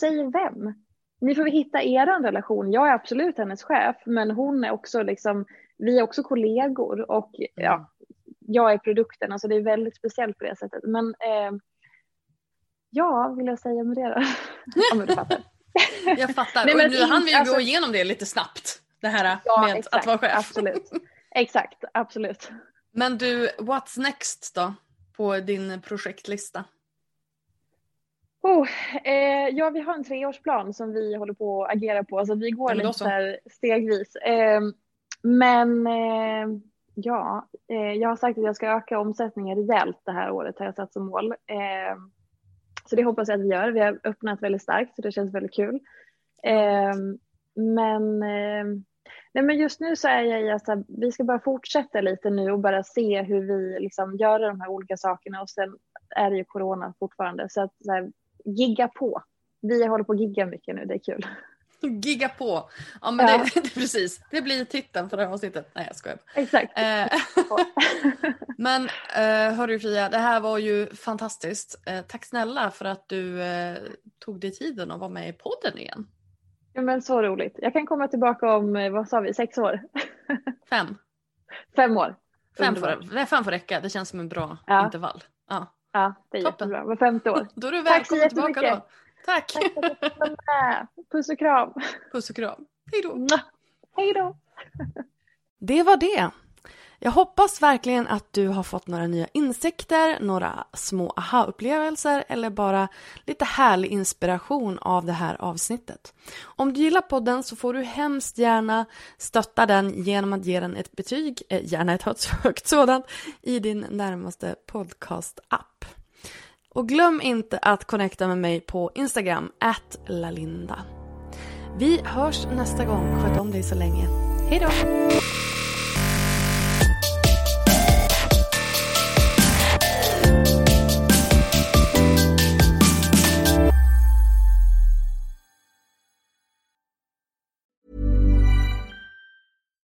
säg vem? Ni får hitta er relation. Jag är absolut hennes chef, men hon är också liksom, vi är också kollegor och ja, mm. jag är produkten, alltså det är väldigt speciellt på det sättet. Men eh, ja, vill jag säga med det då? (laughs) ja, men du fattar. (laughs) jag fattar. Nej, men, och nu hann vi ju alltså, gå igenom det lite snabbt, det här ja, med exakt, att vara chef. Absolut. Exakt, absolut. Men du, what's next då på din projektlista? Oh, eh, ja, vi har en treårsplan som vi håller på att agera på, så vi går lite så här stegvis. Eh, men eh, ja, eh, jag har sagt att jag ska öka omsättningen rejält det här året, har jag satt som mål. Ehm, så det hoppas jag att vi gör. Vi har öppnat väldigt starkt, så det känns väldigt kul. Ehm, men, ehm, nej, men just nu så är jag i att vi ska bara fortsätta lite nu och bara se hur vi liksom gör de här olika sakerna och sen är det ju corona fortfarande. Så att så här, gigga på. Vi håller på att gigga mycket nu, det är kul. (laughs) Gigga på. Ja men ja. Det, (laughs) precis, det blir titeln för det här avsnittet. Nej jag skojar. Exakt. Eh, (laughs) men uh, hörru Fia, det här var ju fantastiskt. Uh, tack snälla för att du uh, tog dig tiden att vara med i podden igen. Ja men så roligt. Jag kan komma tillbaka om, vad sa vi, sex år? Fem. Fem år. Fem får, fem får räcka, det känns som en bra ja. intervall. Ja. Ja, det är Toppen. jättebra. Var femte år. Då är du välkommen tillbaka då. Tack. Tack för att du med. Puss och kram. Puss och kram. Hej då. Hej då. Det var det. Jag hoppas verkligen att du har fått några nya insikter, några små aha-upplevelser eller bara lite härlig inspiration av det här avsnittet. Om du gillar podden så får du hemskt gärna stötta den genom att ge den ett betyg, eh, gärna ett (laughs) högt sådant, i din närmaste podcast-app. Och glöm inte att connecta med mig på Instagram, at lalinda. Vi hörs nästa gång. Sköt om dig så länge. Hej